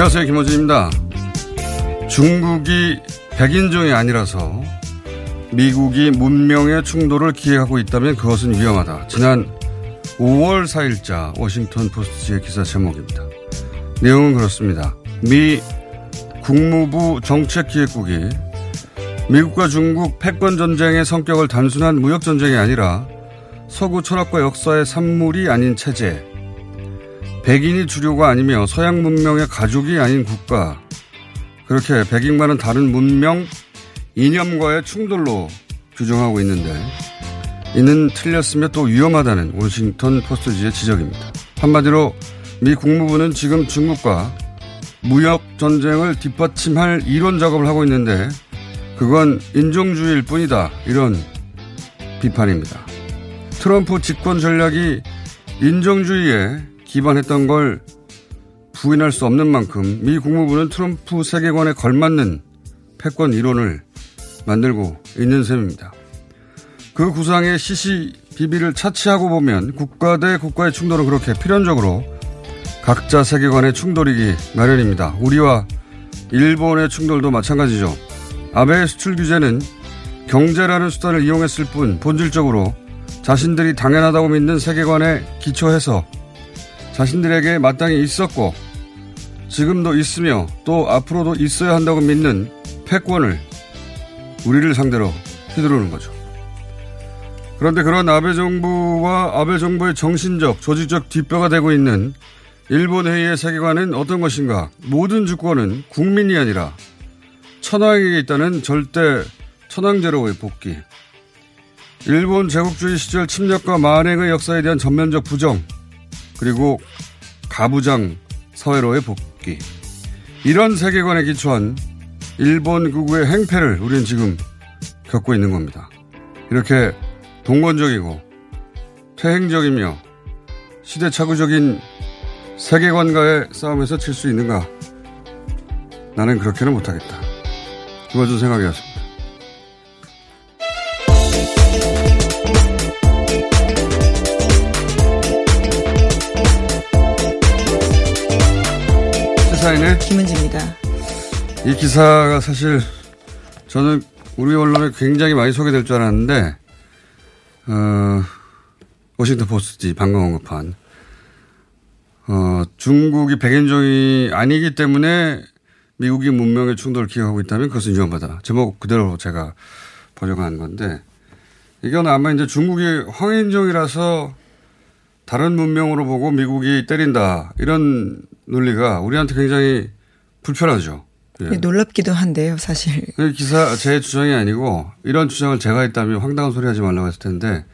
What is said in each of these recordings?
안녕하세요. 김호준입니다. 중국이 백인종이 아니라서 미국이 문명의 충돌을 기획하고 있다면 그것은 위험하다. 지난 5월 4일자 워싱턴 포스트의 기사 제목입니다. 내용은 그렇습니다. 미 국무부 정책기획국이 미국과 중국 패권 전쟁의 성격을 단순한 무역 전쟁이 아니라 서구 철학과 역사의 산물이 아닌 체제, 백인이 주류가 아니며 서양 문명의 가족이 아닌 국가, 그렇게 백인과는 다른 문명, 이념과의 충돌로 규정하고 있는데, 이는 틀렸으며 또 위험하다는 워싱턴 포스트지의 지적입니다. 한마디로 미 국무부는 지금 중국과 무역 전쟁을 뒷받침할 이론 작업을 하고 있는데, 그건 인종주의일 뿐이다. 이런 비판입니다. 트럼프 집권 전략이 인종주의에 기반했던 걸 부인할 수 없는 만큼 미 국무부는 트럼프 세계관에 걸맞는 패권 이론을 만들고 있는 셈입니다. 그 구상의 시시 비비를 차치하고 보면 국가 대 국가의 충돌은 그렇게 필연적으로 각자 세계관의 충돌이기 마련입니다. 우리와 일본의 충돌도 마찬가지죠. 아베의 수출 규제는 경제라는 수단을 이용했을 뿐 본질적으로 자신들이 당연하다고 믿는 세계관에 기초해서 자신들에게 마땅히 있었고 지금도 있으며 또 앞으로도 있어야 한다고 믿는 패권을 우리를 상대로 휘두르는 거죠. 그런데 그런 아베 정부와 아베 정부의 정신적, 조직적 뒷뼈가 되고 있는 일본 회의의 세계관은 어떤 것인가? 모든 주권은 국민이 아니라 천황에게 있다는 절대 천황제로의 복귀. 일본 제국주의 시절 침략과 만행의 역사에 대한 전면적 부정, 그리고 가부장 사회로의 복귀. 이런 세계관에 기초한 일본 극우의 행패를 우리는 지금 겪고 있는 겁니다. 이렇게 동건적이고 퇴행적이며 시대착오적인 세계관과의 싸움에서 칠 수 있는가? 나는 그렇게는 못하겠다. 김어준 생각이었습니다. 시사인의 김은지입니다. 이 기사가 사실 저는 우리 언론에 굉장히 많이 소개될 줄 알았는데, 어, 워싱턴 포스트지 방금 언급한, 어, 중국이 백인종이 아니기 때문에 미국이 문명의 충돌을 기억하고 있다면 그것은 위험하다. 제목 그대로 제가 번역한 건데, 이건 아마 이제 중국이 황인종이라서 다른 문명으로 보고 미국이 때린다. 이런 논리가 우리한테 굉장히 불편하죠. 예. 놀랍기도 한데요, 사실. 기사 제 주장이 아니고 이런 주장을 제가 했다면 황당한 소리 하지 말라고 했을 텐데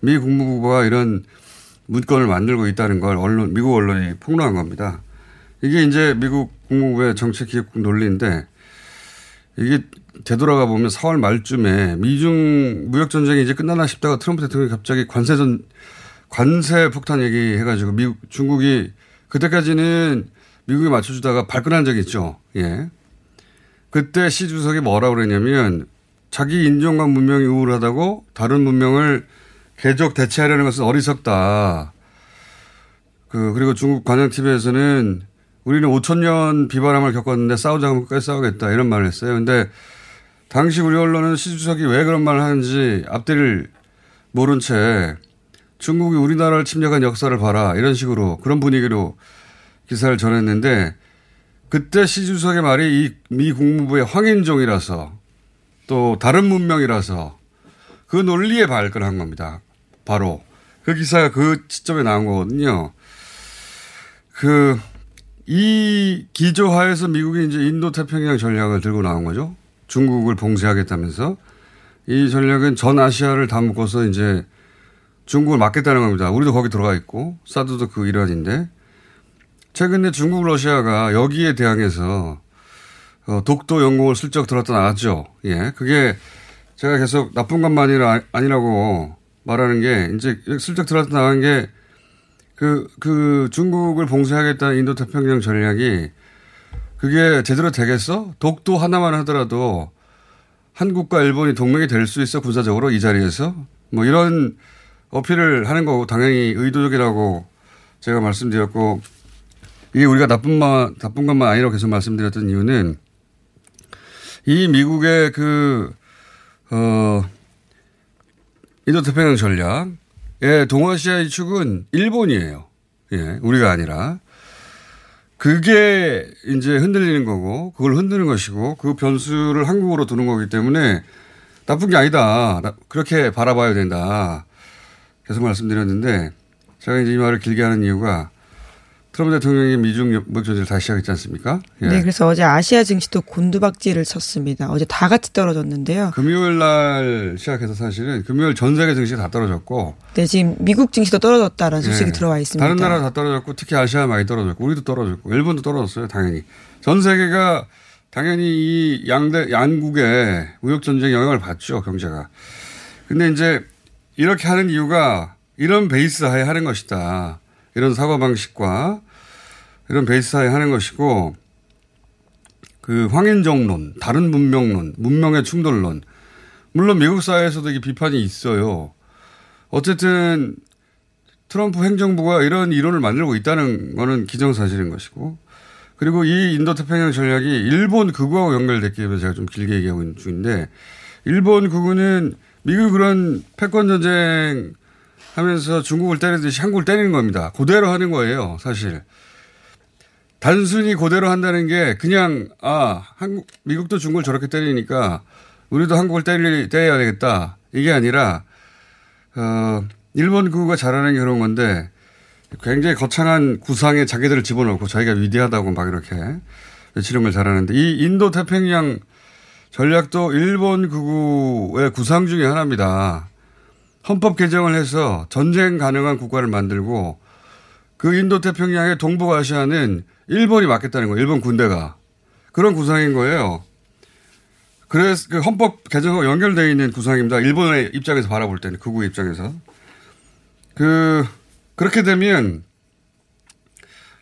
미 국무부가 이런 문건을 만들고 있다는 걸 언론, 미국 언론이 폭로한 겁니다. 이게 이제 미국 국무부의 정책 기획국 논리인데 이게 되돌아가 보면 4월 말쯤에 미중 무역 전쟁이 이제 끝나나 싶다가 트럼프 대통령이 갑자기 관세전 관세 폭탄 얘기 해가지고 미국 중국이 그때까지는 미국이 맞춰주다가 발끈한 적이 있죠. 예. 그때 시 주석이 뭐라고 그랬냐면 자기 인종과 문명이 우울하다고 다른 문명을 계속 대체하려는 것은 어리석다. 그, 그리고 중국 관영 TV에서는 우리는 5천 년 비바람을 겪었는데 싸우자 하면 끝까지 싸우겠다. 이런 말을 했어요. 근데 당시 우리 언론은 시 주석이 왜 그런 말을 하는지 앞뒤를 모른 채 중국이 우리나라를 침략한 역사를 봐라. 이런 식으로 그런 분위기로 기사를 전했는데 그때 시 주석의 말이 이 미 국무부의 황인종이라서 또 다른 문명이라서 그 논리에 발끈한 겁니다. 바로 그 기사가 그 시점에 나온 거거든요. 그 이 기조하에서 미국이 이제 인도 태평양 전략을 들고 나온 거죠. 중국을 봉쇄하겠다면서 이 전략은 전 아시아를 다 묶어서 이제 중국을 막겠다는 겁니다. 우리도 거기 들어가 있고 사드도 그 일환인데 최근에 중국 러시아가 여기에 대항해서 어, 독도 영공을 슬쩍 들었다 나왔죠. 예. 그게 제가 계속 나쁜 것만이 아니라고 말하는 게 이제 슬쩍 들었다 나간 게 그, 그 중국을 봉쇄하겠다는 인도 태평양 전략이 그게 제대로 되겠어? 독도 하나만 하더라도 한국과 일본이 동맹이 될 수 있어 군사적으로 이 자리에서 뭐 이런 어필을 하는 거고 당연히 의도적이라고 제가 말씀드렸고 이게 우리가 나쁜 만 나쁜 것만 아니라고 계속 말씀드렸던 이유는 이 미국의 그, 어, 인도 태평양 전략의 동아시아의 축은 일본이에요. 예, 우리가 아니라. 그게 이제 흔들리는 거고, 그걸 흔드는 것이고, 그 변수를 한국으로 두는 거기 때문에 나쁜 게 아니다. 그렇게 바라봐야 된다. 계속 말씀드렸는데, 제가 이제 이 말을 길게 하는 이유가 트럼프 대통령이 미중 무역 전쟁을 다시 시작했지 않습니까? 예. 네, 그래서 어제 아시아 증시도 곤두박질을 쳤습니다. 어제 다 같이 떨어졌는데요. 금요일 날 시작해서 사실은 금요일 전 세계 증시가 다 떨어졌고. 네, 지금 미국 증시도 떨어졌다는 소식이 네. 들어와 있습니다. 다른 나라 다 떨어졌고 특히 아시아 많이 떨어졌고 우리도 떨어졌고 일본도 떨어졌어요, 당연히. 전 세계가 당연히 이 양대 양국의 무역 전쟁 영향을 받죠, 경제가. 근데 이제 이렇게 하는 이유가 이런 베이스 하에 하는 것이다. 이런 사고방식과 이런 베이스 하에 하는 것이고 그 황인정론, 다른 문명론, 문명의 충돌론. 물론 미국 사회에서도 이게 비판이 있어요. 어쨌든 트럼프 행정부가 이런 이론을 만들고 있다는 거는 기정사실인 것이고 그리고 이 인도태평양 전략이 일본 극우하고 연결됐기 때문에 제가 좀 길게 얘기하고 있는 중인데 일본 극우는 미국 그런 패권 전쟁 하면서 중국을 때리듯이 한국을 때리는 겁니다. 그대로 하는 거예요, 사실. 단순히 그대로 한다는 게 그냥 아 한국 미국도 중국을 저렇게 때리니까 우리도 한국을 때리, 때려야 되겠다 이게 아니라 어 일본 그우가 잘하는 게 그런 건데 굉장히 거창한 구상에 자기들을 집어넣고 자기가 위대하다고 막 이렇게 외치는 걸 잘하는데 이 인도 태평양 전략도 일본 극우의 구상 중의 하나입니다. 헌법 개정을 해서 전쟁 가능한 국가를 만들고 그 인도 태평양의 동북아시아는 일본이 맡겠다는 거예요. 일본 군대가. 그런 구상인 거예요. 그래서 그 헌법 개정과 연결되어 있는 구상입니다. 일본의 입장에서 바라볼 때는 극우 입장에서. 그 그렇게 되면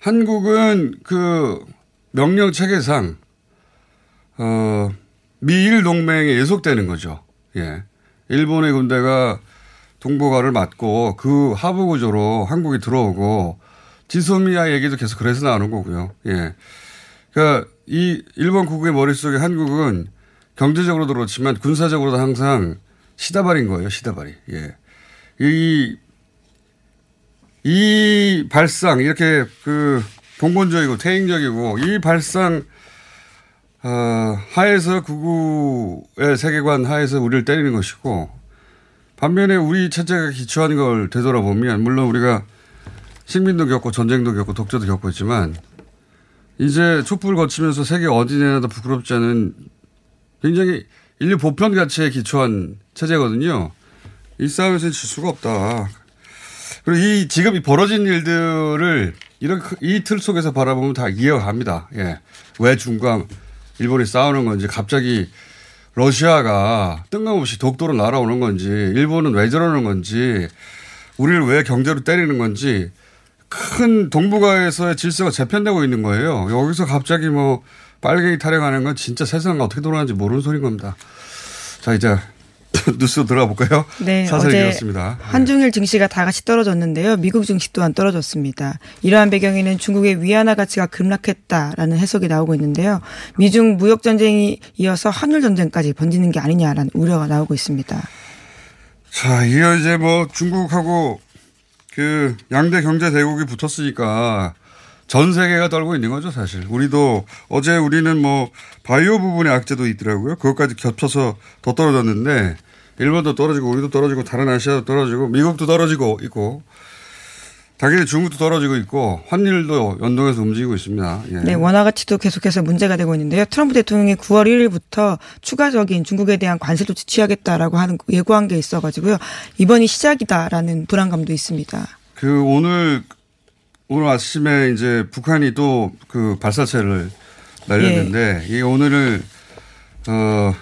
한국은 그 명령 체계상 어 미일 동맹에 예속되는 거죠. 예. 일본의 군대가 동북아를 맞고 그 하부 구조로 한국이 들어오고 지소미아 얘기도 계속 그래서 나오는 거고요. 예. 그러니까 이 일본 국의 머릿속에 한국은 경제적으로도 그렇지만 군사적으로도 항상 시다발인 거예요. 시다발이. 예. 이, 이 발상, 이렇게 그 봉건적이고 퇴행적이고 이 발상, 어, 하에서 구구의 세계관 하에서 우리를 때리는 것이고 반면에 우리 체제가 기초한 걸 되돌아보면 물론 우리가 식민도 겪고 전쟁도 겪고 독재도 겪고 있지만 이제 촛불 거치면서 세계 어디 내나도 부끄럽지 않은 굉장히 인류 보편 가치에 기초한 체제거든요. 이 싸움에서는 질 수가 없다. 그리고 이 지금 이 벌어진 일들을 이런 이 틀 속에서 바라보면 다 이해가 갑니다. 예. 왜 중국과 일본이 싸우는 건지 갑자기 러시아가 뜬금없이 독도로 날아오는 건지 일본은 왜 저러는 건지 우리를 왜 경제로 때리는 건지 큰 동북아에서의 질서가 재편되고 있는 거예요. 여기서 갑자기 뭐 빨갱이 타령하는 건 진짜 세상 어떻게 돌아가는지 모르는 소리인 겁니다. 자 이제 뉴스로 들어가 볼까요? 네, 어제 길었습니다. 한중일 증시가 다 같이 떨어졌는데요. 미국 증시 또한 떨어졌습니다. 이러한 배경에는 중국의 위안화 가치가 급락했다라는 해석이 나오고 있는데요. 미중 무역 전쟁이 이어서 한일 전쟁까지 번지는 게 아니냐라는 우려가 나오고 있습니다. 자, 이게 이제 뭐 중국하고 그 양대 경제 대국이 붙었으니까 전 세계가 떨고 있는 거죠, 사실. 우리도 어제 우리는 뭐 바이오 부분의 악재도 있더라고요. 그것까지 겹쳐서 더 떨어졌는데 일본도 떨어지고 우리도 떨어지고 다른 아시아도 떨어지고 미국도 떨어지고 있고 당연히 중국도 떨어지고 있고 환율도 연동해서 움직이고 있습니다. 예. 네, 원화 가치도 계속해서 문제가 되고 있는데요. 트럼프 대통령이 9월 1일부터 추가적인 중국에 대한 관세 조치 취하겠다라고 하는 예고한 게 있어가지고요. 이번이 시작이다라는 불안감도 있습니다. 그 오늘 오늘 아침에 이제 북한이 또 그 발사체를 날렸는데 이 오늘을 어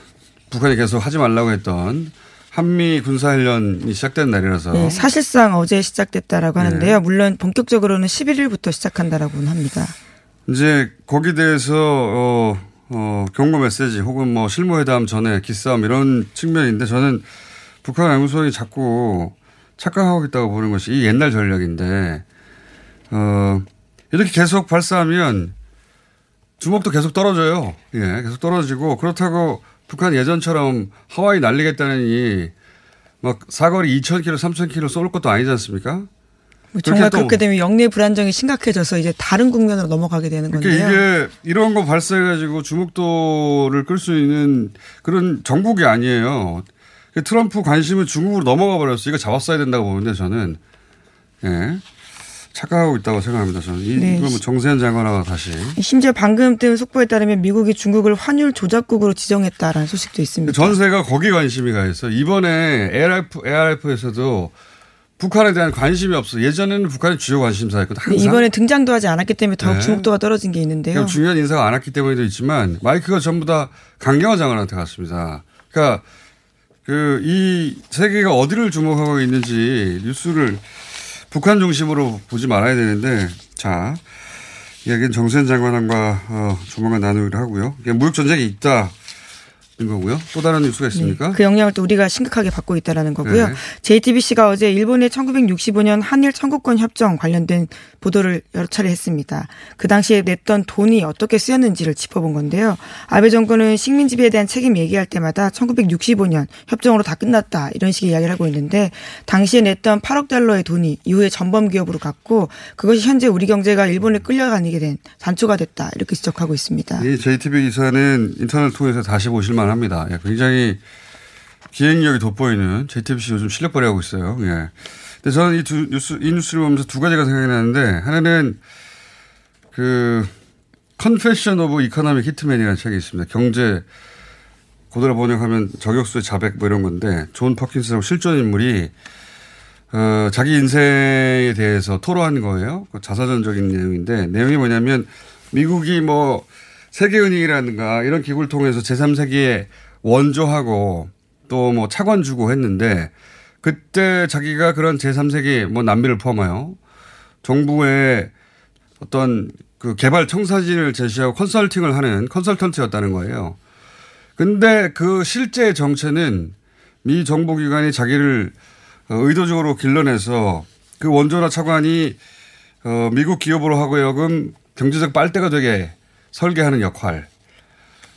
북한이 계속 하지 말라고 했던 한미 군사훈련이 시작된 날이라서 네, 사실상 어제 시작됐다라고 네. 하는데요. 물론 본격적으로는 11일부터 시작한다라고는 합니다. 이제 거기에 대해서 어, 어, 경고 메시지 혹은 뭐 실무회담 전에 기싸움 이런 측면인데 저는 북한 외무성이 자꾸 착각하고 있다고 보는 것이 이 옛날 전략인데 어, 이렇게 계속 발사하면 주목도 계속 떨어져요. 예, 계속 떨어지고 그렇다고 북한 예전처럼 하와이 날리겠다느니 막 사거리 2,000km, 3,000km 쏠 것도 아니지 않습니까? 뭐 정말 또- 그렇게 되면 영내 불안정이 심각해져서 이제 다른 국면으로 넘어가게 되는 건데요. 그러니까 이게 이런 거 발사해가지고 주목도를 끌 수 있는 그런 정국이 아니에요. 그 트럼프 관심은 중국으로 넘어가 버렸어. 이거 잡았어야 된다고 보는데 저는 예 착각하고 있다고 생각합니다. 저는 이, 네. 이거 뭐 정세현 장관하고 다시 심지어 방금 뜬 속보에 따르면 미국이 중국을 환율 조작국으로 지정했다라는 소식도 있습니다. 전세가 거기 관심이 가 있어. 이번에 ARF, ARF에서도 북한에 대한 관심이 없어. 예전에는 북한이 주요 관심사였거든. 항상. 이번에 등장도 하지 않았기 때문에 더욱 네. 주목도가 떨어진 게 있는데요. 그러니까 중요한 인사가 안 왔기 때문에도 있지만 마이크가 전부 다 강경화 장관한테 갔습니다. 그러니까 그 이 세계가 어디를 주목하고 있는지 뉴스를 북한 중심으로 보지 말아야 되는데 자 이야기는 정세현 장관과 어, 조만간 나누기로 하고요. 무역 전쟁이 있다. 인 거고요. 또 다른 뉴스가 있습니까? 그 영향을 또 우리가 심각하게 받고 있다라는 거고요. 네. JTBC가 어제 일본의 1965년 한일 청구권 협정 관련된 보도를 여러 차례 했습니다. 그 당시에 냈던 돈이 어떻게 쓰였는지를 짚어본 건데요. 아베 정권은 식민 지배에 대한 책임 얘기할 때마다 1965년 협정으로 다 끝났다 이런 식의 이야기를 하고 있는데 당시에 냈던 8억 달러의 돈이 이후에 전범 기업으로 갔고 그것이 현재 우리 경제가 일본에 끌려가게 된 단초가 됐다 이렇게 지적하고 있습니다. 이 JTB 기사는 인터넷 통해서 다시 보실만 합니다. 예, 굉장히 기획력이 돋보이는 JTBC 요즘 실력 발휘하고 있어요. 예. 근데 저는 이 두 뉴스, 이 뉴스를 보면서 두 가지가 생각이 나는데 하나는 그 Confession of Economic Hit Man이라는 책이 있습니다. 경제 고대로 번역하면 저격수의 자백 뭐 이런 건데 존 퍼킨스라고 실존 인물이 어, 자기 인생에 대해서 토로한 거예요. 그 자서전적인 내용인데 내용이 뭐냐면 미국이 뭐 세계은행이라든가 이런 기구를 통해서 제3세계에 원조하고 또 뭐 차관 주고 했는데 그때 자기가 그런 제3세계 뭐 남미를 포함하여 정부의 어떤 그 개발 청사진을 제시하고 컨설팅을 하는 컨설턴트였다는 거예요. 근데 그 실제 정체는 미 정보기관이 자기를 어, 의도적으로 길러내서 그 원조나 차관이 어, 미국 기업으로 하고 여금 경제적 빨대가 되게 설계하는 역할.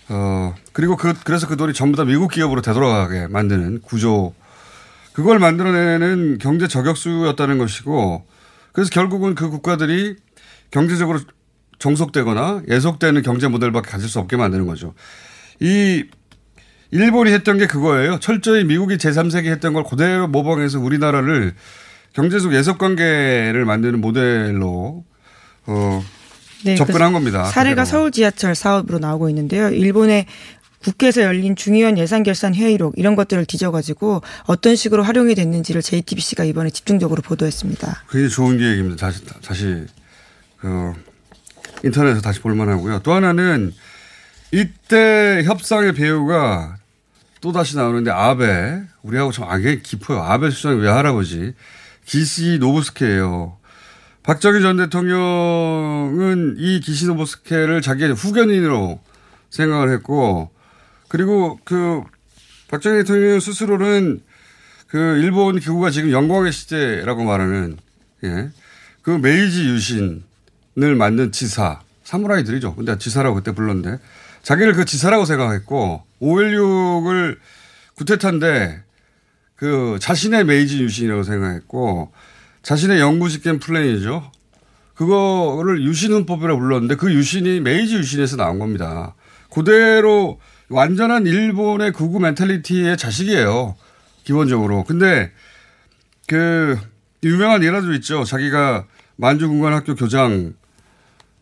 어, 그리고 그, 그래서 그 돈이 전부 다 미국 기업으로 되돌아가게 만드는 구조. 그걸 만들어내는 경제 저격수였다는 것이고 그래서 결국은 그 국가들이 경제적으로 정속되거나 예속되는 경제 모델밖에 가질 수 없게 만드는 거죠. 이, 일본이 했던 게 그거예요. 철저히 미국이 제3세계 했던 걸 그대로 모방해서 우리나라를 경제적 예속 관계를 만드는 모델로 어, 네, 접근한 그 겁니다. 사례가 그대로. 서울 지하철 사업으로 나오고 있는데요. 일본의 국회에서 열린 중의원 예산결산 회의록 이런 것들을 뒤져가지고 어떤 식으로 활용이 됐는지를 JTBC가 이번에 집중적으로 보도했습니다. 굉장히 좋은 기획입니다. 다시, 다시, 그, 인터넷에서 다시 볼만하고요. 또 하나는 이때 협상의 배우가 또 다시 나오는데 아베, 우리하고 좀 악에 깊어요. 아베 수상의 외할아버지, 기시 노부스케예요 박정희 전 대통령은 이 기시 노부스케를 자기의 후견인으로 생각을 했고, 그리고 그 박정희 대통령 스스로는 그 일본 기구가 지금 영광의 시대라고 말하는 예. 그 메이지 유신을 만든 지사 사무라이들이죠. 근데 지사라고 그때 불렀는데 자기를 그 지사라고 생각했고 5.16을 쿠데타인데 그 자신의 메이지 유신이라고 생각했고 자신의 집권 플랜이죠. 그거를 유신헌법이라고 불렀는데 그 유신이 메이지 유신에서 나온 겁니다. 그대로 완전한 일본의 극우 멘탈리티의 자식이에요. 기본적으로. 근데 그 유명한 일화도 있죠. 자기가 만주군관학교 교장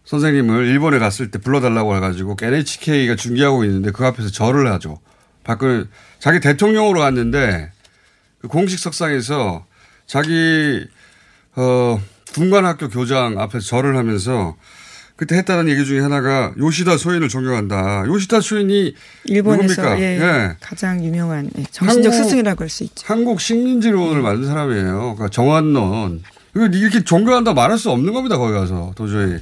선생님을 일본에 갔을 때 불러달라고 해가지고 NHK가 중계하고 있는데 그 앞에서 절을 하죠. 박근혜 자기 대통령으로 갔는데 그 공식 석상에서 자기 어 군관학교 교장 앞에서 절을 하면서 그때 했다는 얘기 중에 하나가 요시다 소인을 존경한다. 요시다 소인이 일본에서 누굽니까? 예, 예. 가장 유명한 예, 정신적 한국- 스승이라고 할 수 있죠. 한국 식민지론을 만든 사람이에요. 그러니까 정한론. 이렇게 존경한다 말할 수 없는 겁니다. 거기 가서 도저히.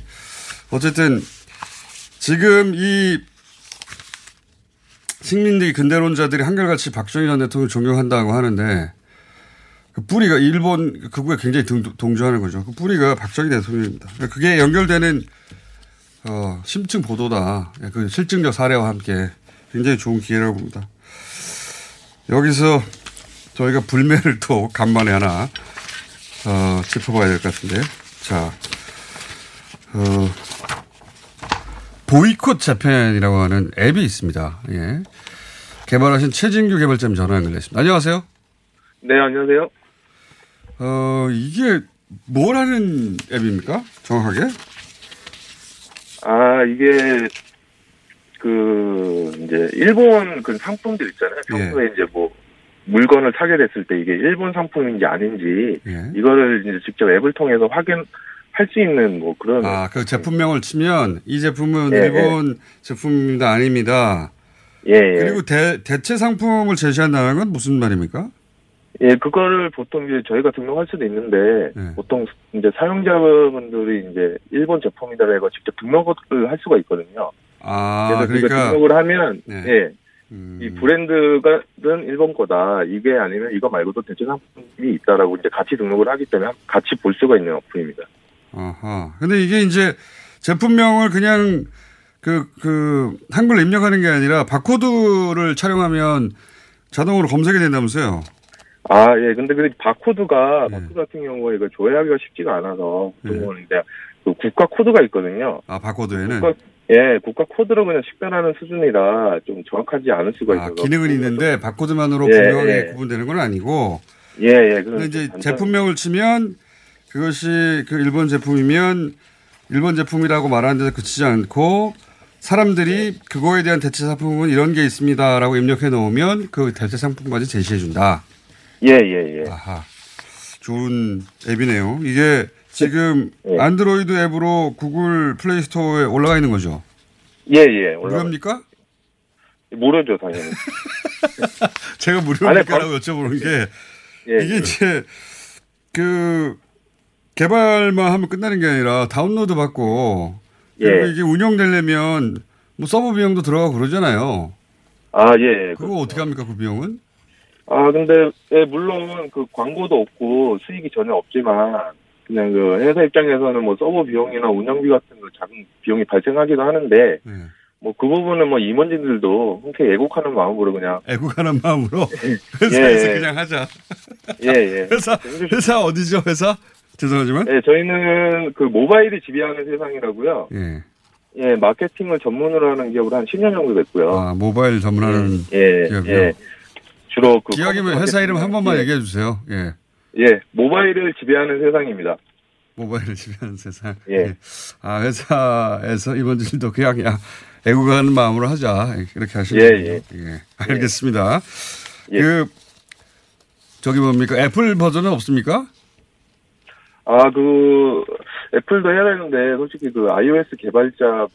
어쨌든 지금 이 식민지 근대론자들이 한결같이 박정희 전 대통령을 존경한다고 하는데 그 뿌리가 일본 극우에 굉장히 동- 동조하는 거죠. 그 뿌리가 박정희 대통령입니다. 그러니까 그게 연결되는 어, 심층 보도다. 예, 그 실증적 사례와 함께 굉장히 좋은 기회라고 봅니다. 여기서 저희가 불매를 또 간만에 하나 어, 짚어봐야 될 것 같은데. 자, 어, 보이콧 재팬이라고 하는 앱이 있습니다. 예. 개발하신 최진규 개발자님 전화 연결됐습니다. 안녕하세요. 네, 안녕하세요. 어, 이게 뭘 하는 앱입니까? 정확하게? 아, 이게, 그, 이제, 일본 그 상품들 있잖아요. 평소에 이제 뭐, 물건을 사게 됐을 때 이게 일본 상품인지 아닌지, 예. 이거를 이제 직접 앱을 통해서 확인 할 수 있는 뭐 그런. 아, 그 제품명을 치면 이 제품은 예, 일본 제품입니다. 아닙니다. 예, 예. 그리고 대, 대체 상품을 제시한다는 건 무슨 말입니까? 예, 그거를 보통 이제 저희가 등록할 수도 있는데, 네. 보통 이제 사용자분들이 이제 일본 제품이다 해서 직접 등록을 할 수가 있거든요. 아, 그래서 그러니까 등록을 하면, 네. 예, 음, 이 브랜드가는 일본 거다. 이게 아니면 이거 말고도 대체 상품이 있다라고 이제 같이 등록을 하기 때문에 같이 볼 수가 있는 어플입니다. 아하. 근데 이게 이제 제품명을 그냥 그, 그, 한글로 입력하는 게 아니라 바코드를 촬영하면 자동으로 검색이 된다면서요? 아, 예. 근데 그 바코드가, 네. 바코드 같은 경우에 이거 조회하기가 쉽지가 않아서, 네. 보통은 이제 그 국가 코드가 있거든요. 아, 바코드에는? 국가, 예, 국가 코드로 그냥 식별하는 수준이라 좀 정확하지 않을 수가 아, 있어서. 기능은 있는데 바코드만으로 예, 분명하게 예. 구분되는 건 아니고. 예, 예. 근데 이제 제품명을 치면 그것이 그 일본 제품이면 일본 제품이라고 말하는 데서 그치지 않고 사람들이 그거에 대한 대체 상품은 이런 게 있습니다라고 입력해 놓으면 그 대체 상품까지 제시해 준다. 예, 예, 예. 아하. 좋은 앱이네요. 이게 지금 예. 안드로이드 앱으로 구글 플레이 스토어에 올라가 있는 거죠. 예, 예. 올라 무료입니까? 모르죠, 당연히. 제가 안에 무료입니까라고 여쭤보는 게 예. 이게 이제 그 개발만 하면 끝나는 게 아니라 다운로드 받고 그리고 예. 이게 운영되려면 뭐 서버 비용도 들어가고 그러잖아요. 아, 예. 그거 어떻게 합니까 그 비용은? 아, 근데, 예, 물론 그 광고도 없고 수익이 전혀 없지만, 그냥 그 회사 입장에서는 뭐 서버 비용이나 운영비 같은 거 작은 비용이 발생하기도 하는데, 네. 뭐그 부분은 뭐 임원진들도 흔쾌히 애국하는 마음으로 그냥, 애국하는 마음으로 회사에서 예. 그냥 하자. 예, 예. 회사 회사 어디죠 회사? 죄송하지만. 예, 저희는 그 모바일이 지배하는 세상이라고요. 예. 예, 마케팅을 전문으로 하는 기업으로 한 10년 정도 됐고요. 아, 모바일 전문하는 예, 기업이요? 예. 주로 그 컴퓨터 회사 이름 한 번만 예, 얘기해 주세요. 예. 예, 모바일을 지배하는 세상입니다. 모바일을 지배하는 세상. 예. 아, 회사에서 이번 일도 그냥, 야, 애국하는 마음으로 하자. 이렇게 하시는 예, 거군요. 예. 알겠습니다. 예. 그, 저기 뭡니까? 애플 버전은 없습니까? 아, 그, 애플도 해야 되는데, 솔직히 그 iOS 개발자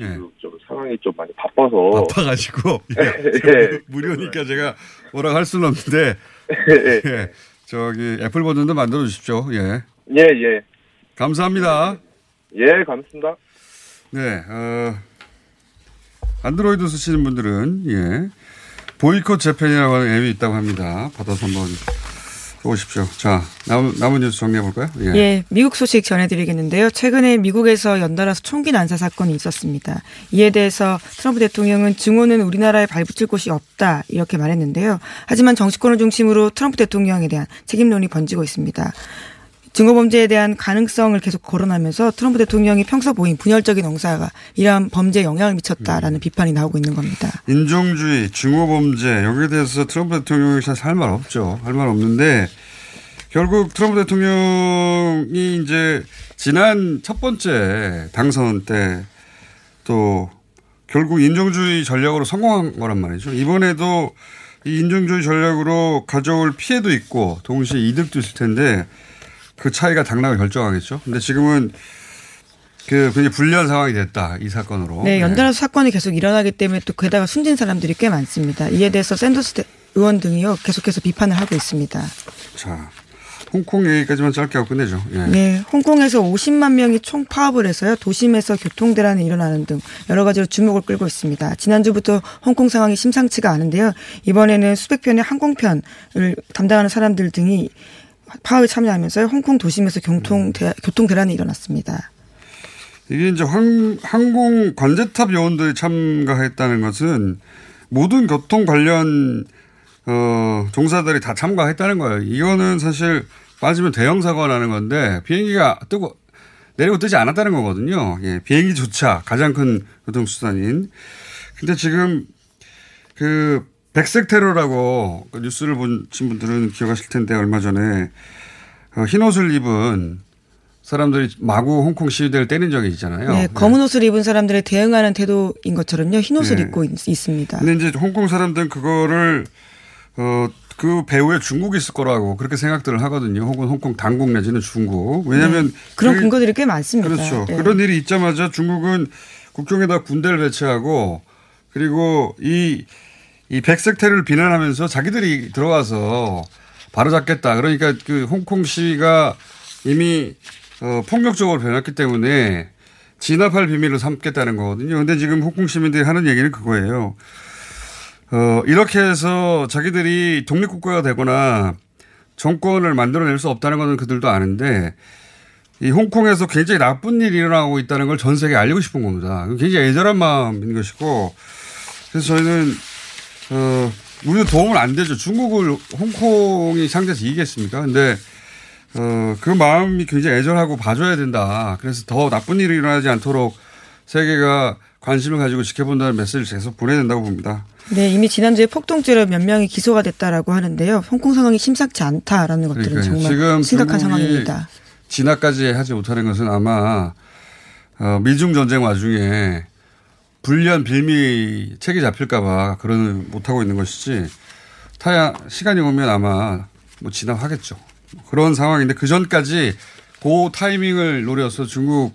예. 지금 좀 상황이 좀 많이 바빠서. 바빠가지고. 예. 예. 무료니까 제가 뭐라고 할 수는 없는데. 예, 예. 저기 애플 버전도 만들어 주십시오. 예. 예, 예. 감사합니다. 예, 감사합니다. 네, 어, 안드로이드 쓰시는 분들은, 예, 보이콧 재팬이라고 하는 앱이 있다고 합니다. 받아서 한번 보십시오. 자, 남은, 남은 뉴스 정리해 볼까요? 예. 예, 미국 소식 전해드리겠는데요. 최근에 미국에서 연달아서 총기 난사 사건이 있었습니다. 이에 대해서 트럼프 대통령은 증오는 우리나라에 발붙일 곳이 없다 이렇게 말했는데요. 하지만 정치권을 중심으로 트럼프 대통령에 대한 책임론이 번지고 있습니다. 증오 범죄에 대한 가능성을 계속 거론하면서 트럼프 대통령이 평소 보인 분열적인 언사가 이러한 범죄에 영향을 미쳤다라는 비판이 나오고 있는 겁니다. 인종주의, 증오 범죄, 여기에 대해서 트럼프 대통령이 사실 할말 없죠. 할 말 없는데, 결국 트럼프 대통령이 이제 지난 첫 번째 당선 때 또 결국 인종주의 전략으로 성공한 거란 말이죠. 이번에도 이 인종주의 전략으로 가져올 피해도 있고 동시에 이득도 있을 텐데 그 차이가 당락을 결정하겠죠. 근데 지금은 그 굉장히 불리한 상황이 됐다. 이 사건으로. 네, 연달아서 사건이 계속 일어나기 때문에 또 게다가 숨진 사람들이 꽤 많습니다. 이에 대해서 샌더스 대- 의원 등이요 계속해서 비판을 하고 있습니다. 자, 홍콩 얘기까지만 짧게 하고 끝내죠. 예. 네, 홍콩에서 50만 명이 총 파업을 해서요 도심에서 교통 대란이 일어나는 등 여러 가지로 주목을 끌고 있습니다. 지난주부터 홍콩 상황이 심상치가 않은데요. 이번에는 수백 편의 항공편을 담당하는 사람들 등이 파업에 참여하면서 홍콩 도심에서 교통 대, 교통 대란이 일어났습니다. 이게 이제 항, 항공 관제탑 요원들이 참가했다는 것은 모든 교통 관련 어, 종사들이 다 참가했다는 거예요. 이거는 사실 빠지면 대형 사고가 나는 건데 비행기가 뜨고 내리고 뜨지 않았다는 거거든요. 예, 비행기조차 가장 큰 교통수단인. 근데 지금 그 백색 테러라고 그 뉴스를 보신 분들은 기억하실 텐데 얼마 전에 어, 흰 옷을 입은 사람들이 마구 홍콩 시위대를 때린 적이 있잖아요. 네, 검은 옷을 입은 사람들의 대응하는 태도인 것처럼요 흰 옷을 네. 입고 있, 있습니다. 근데 이제 홍콩 사람들은 그거를 어, 그 배후에 중국이 있을 거라고 그렇게 생각들을 하거든요. 혹은 홍콩 당국 내지는 중국. 왜냐하면 네, 그런 그- 근거들이 꽤 많습니다. 그렇죠. 네. 그런 일이 있자마자 중국은 국경에다 군대를 배치하고 그리고 이, 이 백색 테러를 비난하면서 자기들이 들어가서 바로잡겠다. 그러니까 그 홍콩 시위가 이미 어, 폭력적으로 변했기 때문에 진압할 비밀을 삼겠다는 거거든요. 근데 지금 홍콩 시민들이 하는 얘기는 그거예요. 어, 이렇게 해서 자기들이 독립국가가 되거나 정권을 만들어낼 수 없다는 것은 그들도 아는데 이 홍콩에서 굉장히 나쁜 일이 일어나고 있다는 걸 전 세계에 알리고 싶은 겁니다. 굉장히 애절한 마음인 것이고 그래서 저희는 어, 우리도 도움은 안 되죠. 중국을 홍콩이 상대해서 이기겠습니까? 근데 어, 그 마음이 굉장히 애절하고 봐줘야 된다. 그래서 더 나쁜 일이 일어나지 않도록 세계가 관심을 가지고 지켜본다는 메시지를 계속 보내야 된다고 봅니다. 네, 이미 지난주에 폭동죄로 몇 명이 기소가 됐다라고 하는데요. 홍콩 상황이 심상치 않다라는 것들은 그러니까요. 정말 지금 심각한 상황입니다. 진압까지 하지 못하는 것은 아마 어, 미중 전쟁 와중에 불리한 빌미 책이 잡힐까봐 그런 못하고 있는 것이지 타야 시간이 오면 아마 뭐 진압하겠죠. 그런 상황인데 그 전까지 그 타이밍을 노려서 중국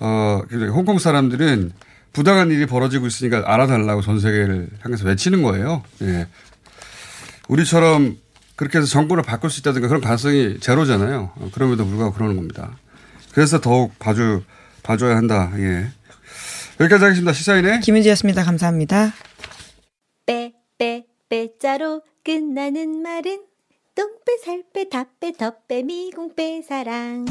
어 홍콩 사람들은 부당한 일이 벌어지고 있으니까 알아달라고 전 세계를 향해서 외치는 거예요. 예. 우리처럼 그렇게 해서 정권을 바꿀 수 있다든가 그런 가능성이 제로잖아요. 어, 그럼에도 불구하고 그러는 겁니다. 그래서 더욱 봐줘, 봐줘야 한다. 예. 여기까지 하겠습니다. 시사인의 김은지였습니다. 감사합니다. 빼, 빼, 빼자로 끝나는 말은 똥빼, 살빼, 다빼, 덧빼, 미궁빼, 사랑.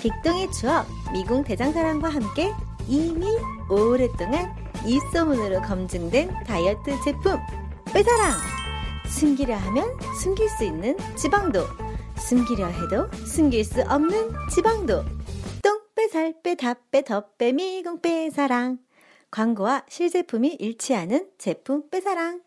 빅동의 추억, 미궁 대장사랑과 함께 이미 오랫동안 입소문으로 검증된 다이어트 제품, 빼사랑! 숨기려 하면 숨길 수 있는 지방도, 숨기려 해도 숨길 수 없는 지방도, 똥 빼, 살 빼, 다 빼, 더 빼, 미궁 빼 사랑. 광고와 실제품이 일치하는 제품 빼사랑.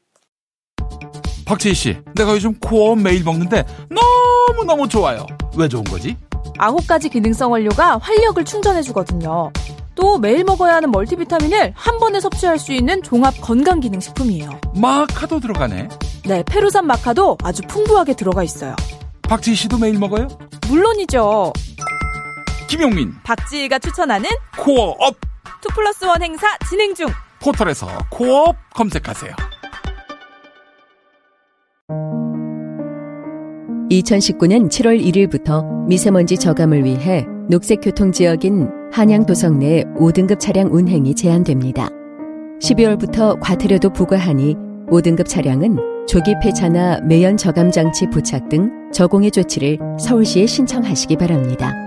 박재희 씨, 내가 요즘 코어 매일 먹는데 너무너무 좋아요. 왜 좋은 거지? 아홉 가지 기능성 원료가 활력을 충전해주거든요. 또 매일 먹어야 하는 멀티비타민을 한 번에 섭취할 수 있는 종합 건강 기능식품이에요. 마카도 들어가네. 네, 페루산 마카도 아주 풍부하게 들어가 있어요. 박지희 씨도 매일 먹어요? 물론이죠. 김용민, 박지희가 추천하는 코어업 two plus one 행사 진행 중. 포털에서 코어업 검색하세요. 2019년 7월 1일부터 미세먼지 저감을 위해 녹색교통지역인 한양도성 내 5등급 차량 운행이 제한됩니다. 12월부터 과태료도 부과하니 5등급 차량은 조기 폐차나 매연 저감 장치 부착 등 저공해 조치를 서울시에 신청하시기 바랍니다.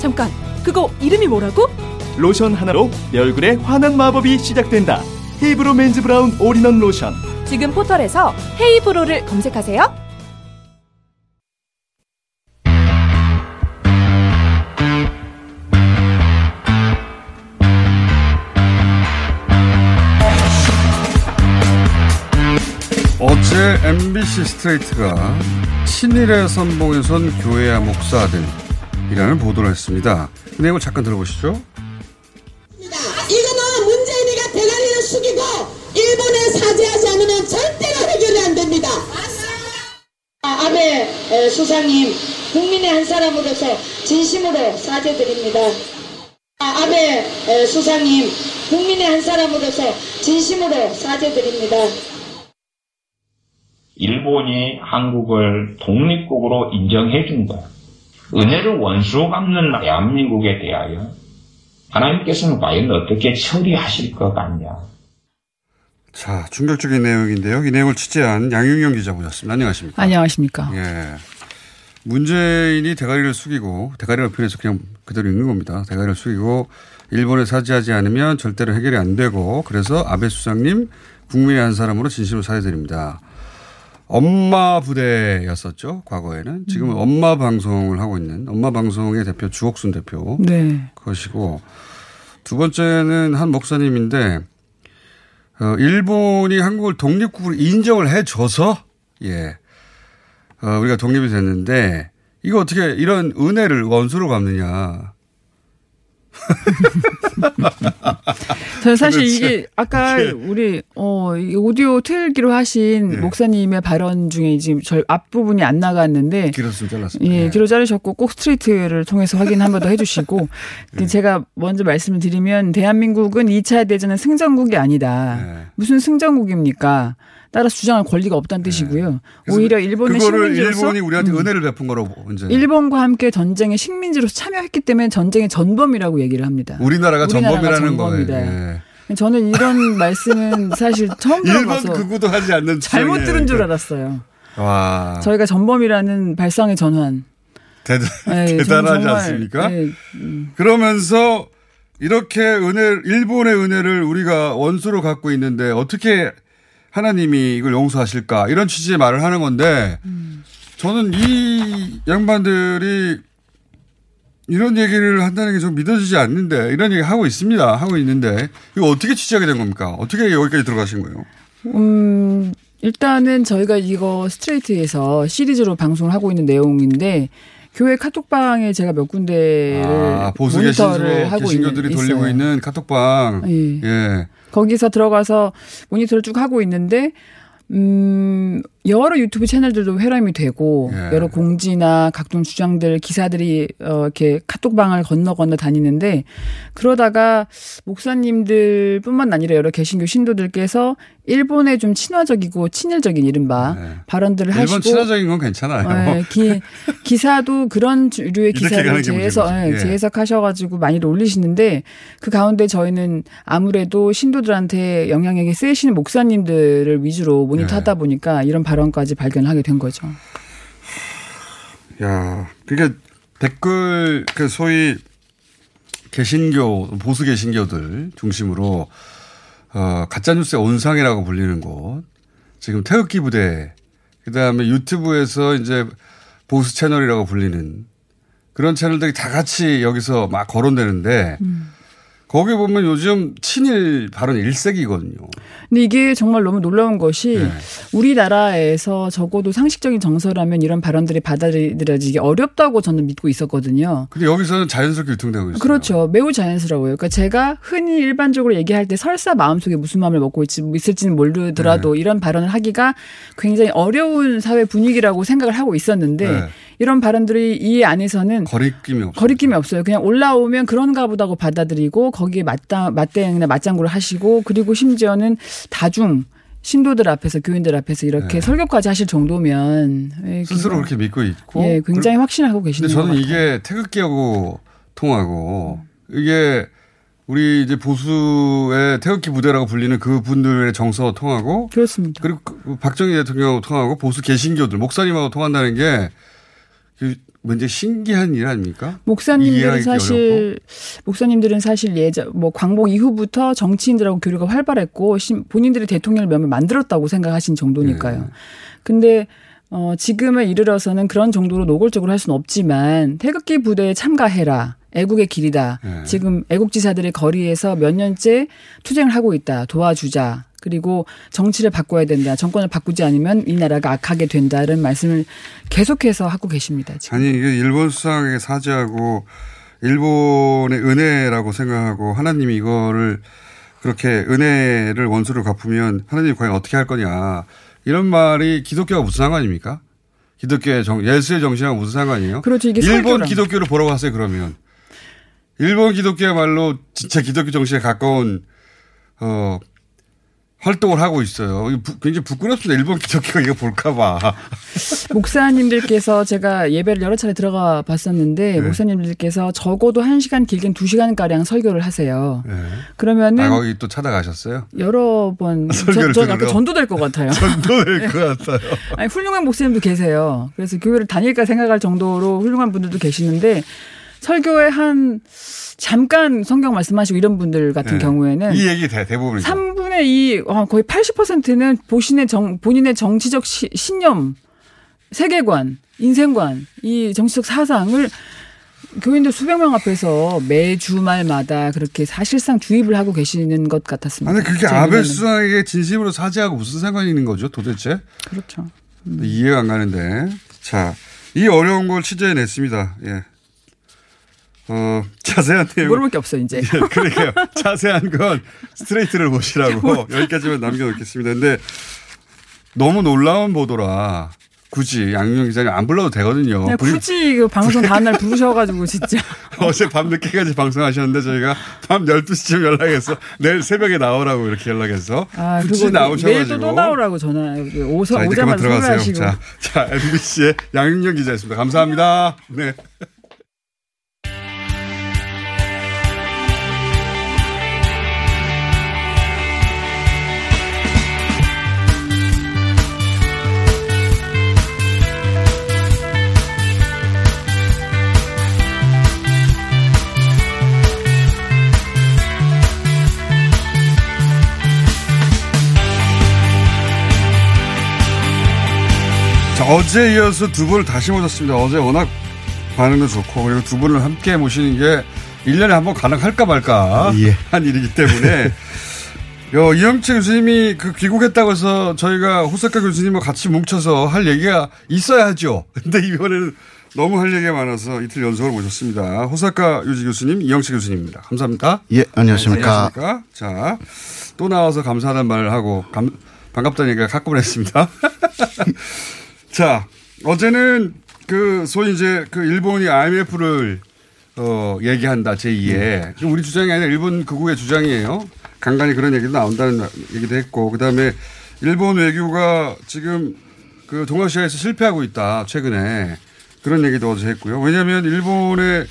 잠깐, 그거 이름이 뭐라고? 로션 하나로 내 얼굴에 환한 마법이 시작된다. 헤이브로 맨즈 브라운 올인원 로션. 지금 포털에서 헤이브로를 검색하세요. 어제 MBC 스트레이트가 친일의 선봉에 선 교회와 목사들 이라는 보도를 했습니다. 이 내용을 잠깐 들어보시죠. 이거는 문재인이가 대가리를 숙이고 일본에 사죄하지 않으면 절대로 해결이 안 됩니다. 아, 아베 수상님 국민의 한 사람으로서 진심으로 사죄드립니다. 아, 아베 수상님 국민의 한 사람으로서 진심으로 사죄드립니다. 일본이 한국을 독립국으로 인정해준다. 은혜를 원수로 갚는 대한민국에 대하여 하나님께서는 과연 어떻게 처리하실 것 같냐. 자, 충격적인 내용인데요. 이 내용을 취재한 양윤영 기자 모셨습니다. 안녕하십니까. 안녕하십니까. 예. 문재인이 대가리를 숙이고, 대가리를 표현해서 그냥 그대로 읽는 겁니다. 대가리를 숙이고, 일본에 사죄하지 않으면 절대로 해결이 안 되고, 그래서 아베 수상님, 국민의 한 사람으로 진심으로 사죄드립니다. 엄마 부대였었죠. 과거에는. 지금은 음. 엄마 방송을 하고 있는 엄마 방송의 대표 주옥순 대표. 네. 것이고 두 번째는 한 목사님인데 어, 일본이 한국을 독립국으로 인정을 해줘서 예 어, 우리가 독립이 됐는데 이거 어떻게 이런 은혜를 원수로 갚느냐. 저는 사실 이게 아까 우리 어 오디오 틀기로 하신 네. 목사님의 발언 중에 지금 절 앞부분이 안 나갔는데 길었으면 잘랐습니다. 예, 뒤로 자르셨고 꼭 스트레이트를 통해서 확인 한 번 더 해주시고 네. 제가 먼저 말씀을 드리면 대한민국은 2차 대전은 승전국이 아니다. 네. 무슨 승전국입니까? 따라서 주장할 권리가 없다는 네. 뜻이고요. 오히려 일본의 식민지로서 일본이 우리한테 음. 은혜를 베푼 거라고 이제. 일본과 함께 전쟁에 식민지로서 참여했기 때문에 전쟁의 전범이라고 얘기를 합니다. 우리나라가, 우리나라가 전범이라는 거예요. 예. 저는 이런 말씀은 사실 처음 들어봐서 일본 하지 않는 잘못 들은 줄 알았어요. 와. 저희가 전범이라는 발상의 전환. 대단, 네, 대단하지 않습니까? 네, 음. 그러면서 이렇게 은혜, 일본의 은혜를 우리가 원수로 갖고 있는데 어떻게 하나님이 이걸 용서하실까 이런 취지의 말을 하는 건데 음. 저는 이 양반들이 이런 얘기를 한다는 게 좀 믿어지지 않는데 이런 얘기 하고 있습니다. 하고 있는데 이거 어떻게 취재하게 된 겁니까? 어떻게 여기까지 들어가신 거예요? 음 일단은 저희가 이거 스트레이트에서 시리즈로 방송을 하고 있는 내용인데 교회 카톡방에 제가 몇 군데를 아, 모니터를 하고 있는 신교들이 돌리고 있는 카톡방. 예. 예. 거기서 들어가서 모니터를 쭉 하고 있는데 음 여러 유튜브 채널들도 회람이 되고 예. 여러 공지나 각종 주장들 기사들이 어 이렇게 카톡방을 건너 건너 다니는데 그러다가 목사님들뿐만 아니라 여러 개신교 신도들께서 일본에 좀 친화적이고 친일적인 이른바 발언들을 하시고 네. 일본 친화적인 건 괜찮아요. 예, 기, 기사도 그런 주류의 기사를 재해석, 예, 거지. 예. 재해석하셔가지고 많이들 올리시는데 그 가운데 저희는 아무래도 신도들한테 영향력이 세시는 목사님들을 위주로 모니터하다 네. 보니까 이런 발언까지 발견하게 된 거죠. 야, 그러니까 댓글 그 소위 개신교 보수 개신교들 중심으로 어 가짜 뉴스의 온상이라고 불리는 곳 지금 태극기 부대 그다음에 유튜브에서 이제 보수 채널이라고 불리는 그런 채널들이 다 같이 여기서 막 거론되는데 거기 보면 요즘 친일 발언 일색이거든요. 근데 이게 정말 너무 놀라운 것이 네. 우리나라에서 적어도 상식적인 정서라면 이런 발언들이 받아들여지기 어렵다고 저는 믿고 있었거든요. 근데 여기서는 자연스럽게 유통되고 있어요. 그렇죠. 매우 자연스러워요. 그러니까 제가 흔히 일반적으로 얘기할 때 설사 마음속에 무슨 마음을 먹고 있지, 있을지는 모르더라도 네. 이런 발언을 하기가 굉장히 어려운 사회 분위기라고 생각을 하고 있었는데 네. 이런 발언들이 이 안에서는 거리낌이 없어요. 거리낌이 없어요. 그냥 올라오면 그런가 보다고 받아들이고 거기에 맞다, 맞대응이나 맞장구를 하시고 그리고 심지어는 다중 신도들 앞에서 교인들 앞에서 이렇게 네. 설교까지 하실 정도면 예, 스스로 그렇게 믿고 있고. 예, 굉장히 확신하고 계시는 것 저는. 이게 태극기하고 통하고 이게 우리 이제 보수의 태극기 부대라고 불리는 그 분들의 정서와 통하고 그렇습니다. 그리고 그 박정희 대통령하고 통하고 보수 개신교들 목사님하고 통한다는 게 그 굉장히 신기한 일 아닙니까? 목사님들은 사실 목사님들은 사실 예전 뭐 광복 이후부터 정치인들하고 교류가 활발했고 신- 본인들이 대통령을 몇 명 만들었다고 생각하신 정도니까요. 네. 근데 어 지금에 이르러서는 그런 정도로 노골적으로 할 수는 없지만 태극기 부대에 참가해라. 애국의 길이다. 네. 지금 애국지사들이 거리에서 몇 년째 투쟁을 하고 있다. 도와주자. 그리고 정치를 바꿔야 된다. 정권을 바꾸지 않으면 이 나라가 악하게 된다는 말씀을 계속해서 하고 계십니다. 지금. 아니 이게 일본 수상에게 사죄하고 일본의 은혜라고 생각하고 하나님이 이거를 그렇게 은혜를 원수를 갚으면 하나님이 과연 어떻게 할 거냐 이런 말이 기독교가 무슨 상관입니까? 기독교의 정, 예수의 정신하고 무슨 상관이에요? 그렇죠. 이게 일본. 기독교를 보라고 하세요 그러면 일본 기독교야말로 진짜 기독교 정신에 가까운 어 활동을 하고 있어요. 부- 굉장히 부끄럽습니다. 일본 기독교가 이거 볼까봐. 목사님들께서 제가 예배를 여러 차례 들어가 봤었는데 네. 목사님들께서 적어도 한 시간 길게는 두 시간 가량 설교를 하세요. 네. 그러면은 아, 거기 또 찾아가셨어요? 여러 번 설교를 저, 저 약간? 전도될 것 같아요. 전도될 것 같아요. 아니 훌륭한 목사님도 계세요. 그래서 교회를 다닐까 생각할 정도로 훌륭한 분들도 계시는데 설교에 한 잠깐 성경 말씀하시고 이런 분들 같은 네. 경우에는 이 얘기 대, 대부분이죠. 3분 의 2, 어, 거의 80%는 본인의 정, 본인의 정치적 시- 신념, 세계관, 인생관, 이 정치적 사상을 교인들 수백 명 앞에서 매 주말마다 그렇게 사실상 주입을 하고 계시는 것 같았습니다. 아니 그게 제 아베. 수상에게 진심으로 사죄하고 무슨 상관이 있는 거죠 도대체? 그렇죠. 이해가 안 가는데. 자, 이 어려운 걸 취재해냈습니다. 예. 어, 자세한 내용. 물어볼 게 없어 이제. 예, 그러게요. 자세한 건 스트레이트를 보시라고 여기까지만 남겨놓겠습니다. 근데 너무 놀라운 보도라 굳이 양윤 기자님 안 불러도 되거든요. 불- 굳이 그 방송 다음날 부르셔가지고 진짜. 어제 밤 늦게까지 방송하셨는데 저희가 밤 12시쯤 연락해서 내일 새벽에 나오라고 이렇게 연락해서 아, 굳이 나오셔가지고 내일도 또 나오라고 전화 오서 자, 오자마자 들어가세요. 소개하시고. 자, 자, MBC의 양윤경 기자였습니다. 감사합니다. 네. 어제 이어서 두 분을 다시 모셨습니다. 어제 워낙 반응도 좋고 그리고 두 분을 함께 모시는 게 1년에 한 번 가능할까 말까 한 일이기 때문에 요, 이영채 교수님이 그 귀국했다고 해서 저희가 호사카 교수님과 같이 뭉쳐서 할 얘기가 있어야 하죠. 근데 이번에는 너무 할 얘기가 많아서 이틀 연속으로 모셨습니다. 호사카 유지 교수님, 이영채 교수님입니다. 감사합니다. 예, 안녕하십니까. 안녕하십니까. 자, 또 나와서 감사하다는 말을 하고, 감, 반갑다는 얘기가 가끔은 했습니다. 자, 어제는 그 소위 이제 그 일본이 IMF를 어, 얘기한다 제2의 음. 우리 주장이 아니라 일본 극우의 주장이에요. 간간히 그런 얘기도 나온다는 얘기도 했고 그다음에 일본 외교가 지금 그 동아시아에서 실패하고 있다 최근에 그런 얘기도 어제 했고요. 왜냐하면 일본의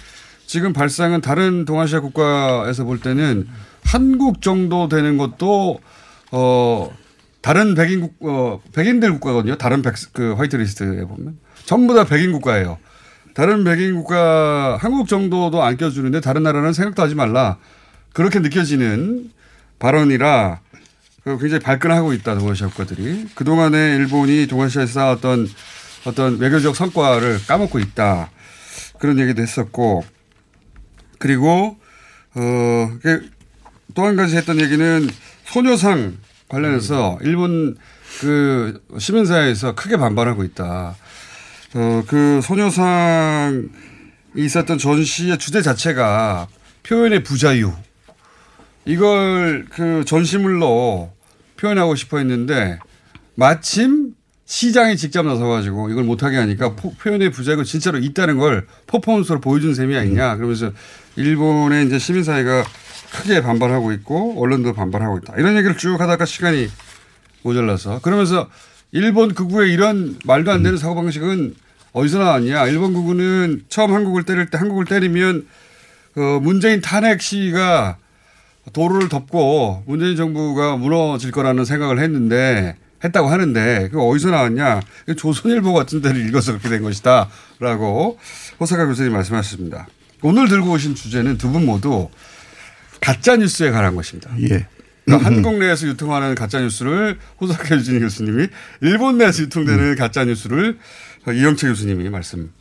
지금 발상은 다른 동아시아 국가에서 볼 때는 한국 정도 되는 것도 어 다른 백인 국 어, 백인들 국가거든요. 다른 백 그 화이트리스트에 보면. 전부 다 백인 국가예요. 다른 백인 국가 한국 정도도 안 껴주는데 다른 나라는 생각도 하지 말라. 그렇게 느껴지는 발언이라 그 굉장히 발끈하고 있다 동아시아 국가들이. 그 동안에 일본이 동아시아에서 쌓았던 어떤 외교적 성과를 까먹고 있다. 그런 얘기도 했었고. 그리고 어 또 한 가지 했던 얘기는 소녀상 관련해서 일본 그 시민사회에서 크게 반발하고 있다. 어, 그 소녀상이 있었던 전시의 주제 자체가 표현의 부자유. 이걸 그 전시물로 표현하고 싶어 했는데 마침 시장이 직접 나서가지고 이걸 못하게 하니까 포, 표현의 부자유가 진짜로 있다는 걸 퍼포먼스로 보여준 셈이 아니냐. 그러면서 일본의 이제 시민사회가 크게 반발하고 있고 언론도 반발하고 있다. 이런 얘기를 쭉 하다가 시간이 모자라서 그러면서 일본 극우의 이런 말도 안 되는 사고 방식은 어디서 나왔냐. 일본 극우는 처음 한국을 때릴 때 한국을 때리면 그 문재인 탄핵 시위가 도로를 덮고 문재인 정부가 무너질 거라는 생각을 했는데 했다고 하는데 그 어디서 나왔냐. 조선일보 같은 데를 읽어서 그렇게 된 것이다. 라고 호사카 교수님 말씀하셨습니다. 오늘 들고 오신 주제는 두 분 모두 가짜 뉴스에 관한 것입니다. 예. 그러니까 한국 내에서 유통하는 가짜 뉴스를 호사카 유진 교수님이 일본 내에서 유통되는 음. 가짜 뉴스를 이영채 교수님이 말씀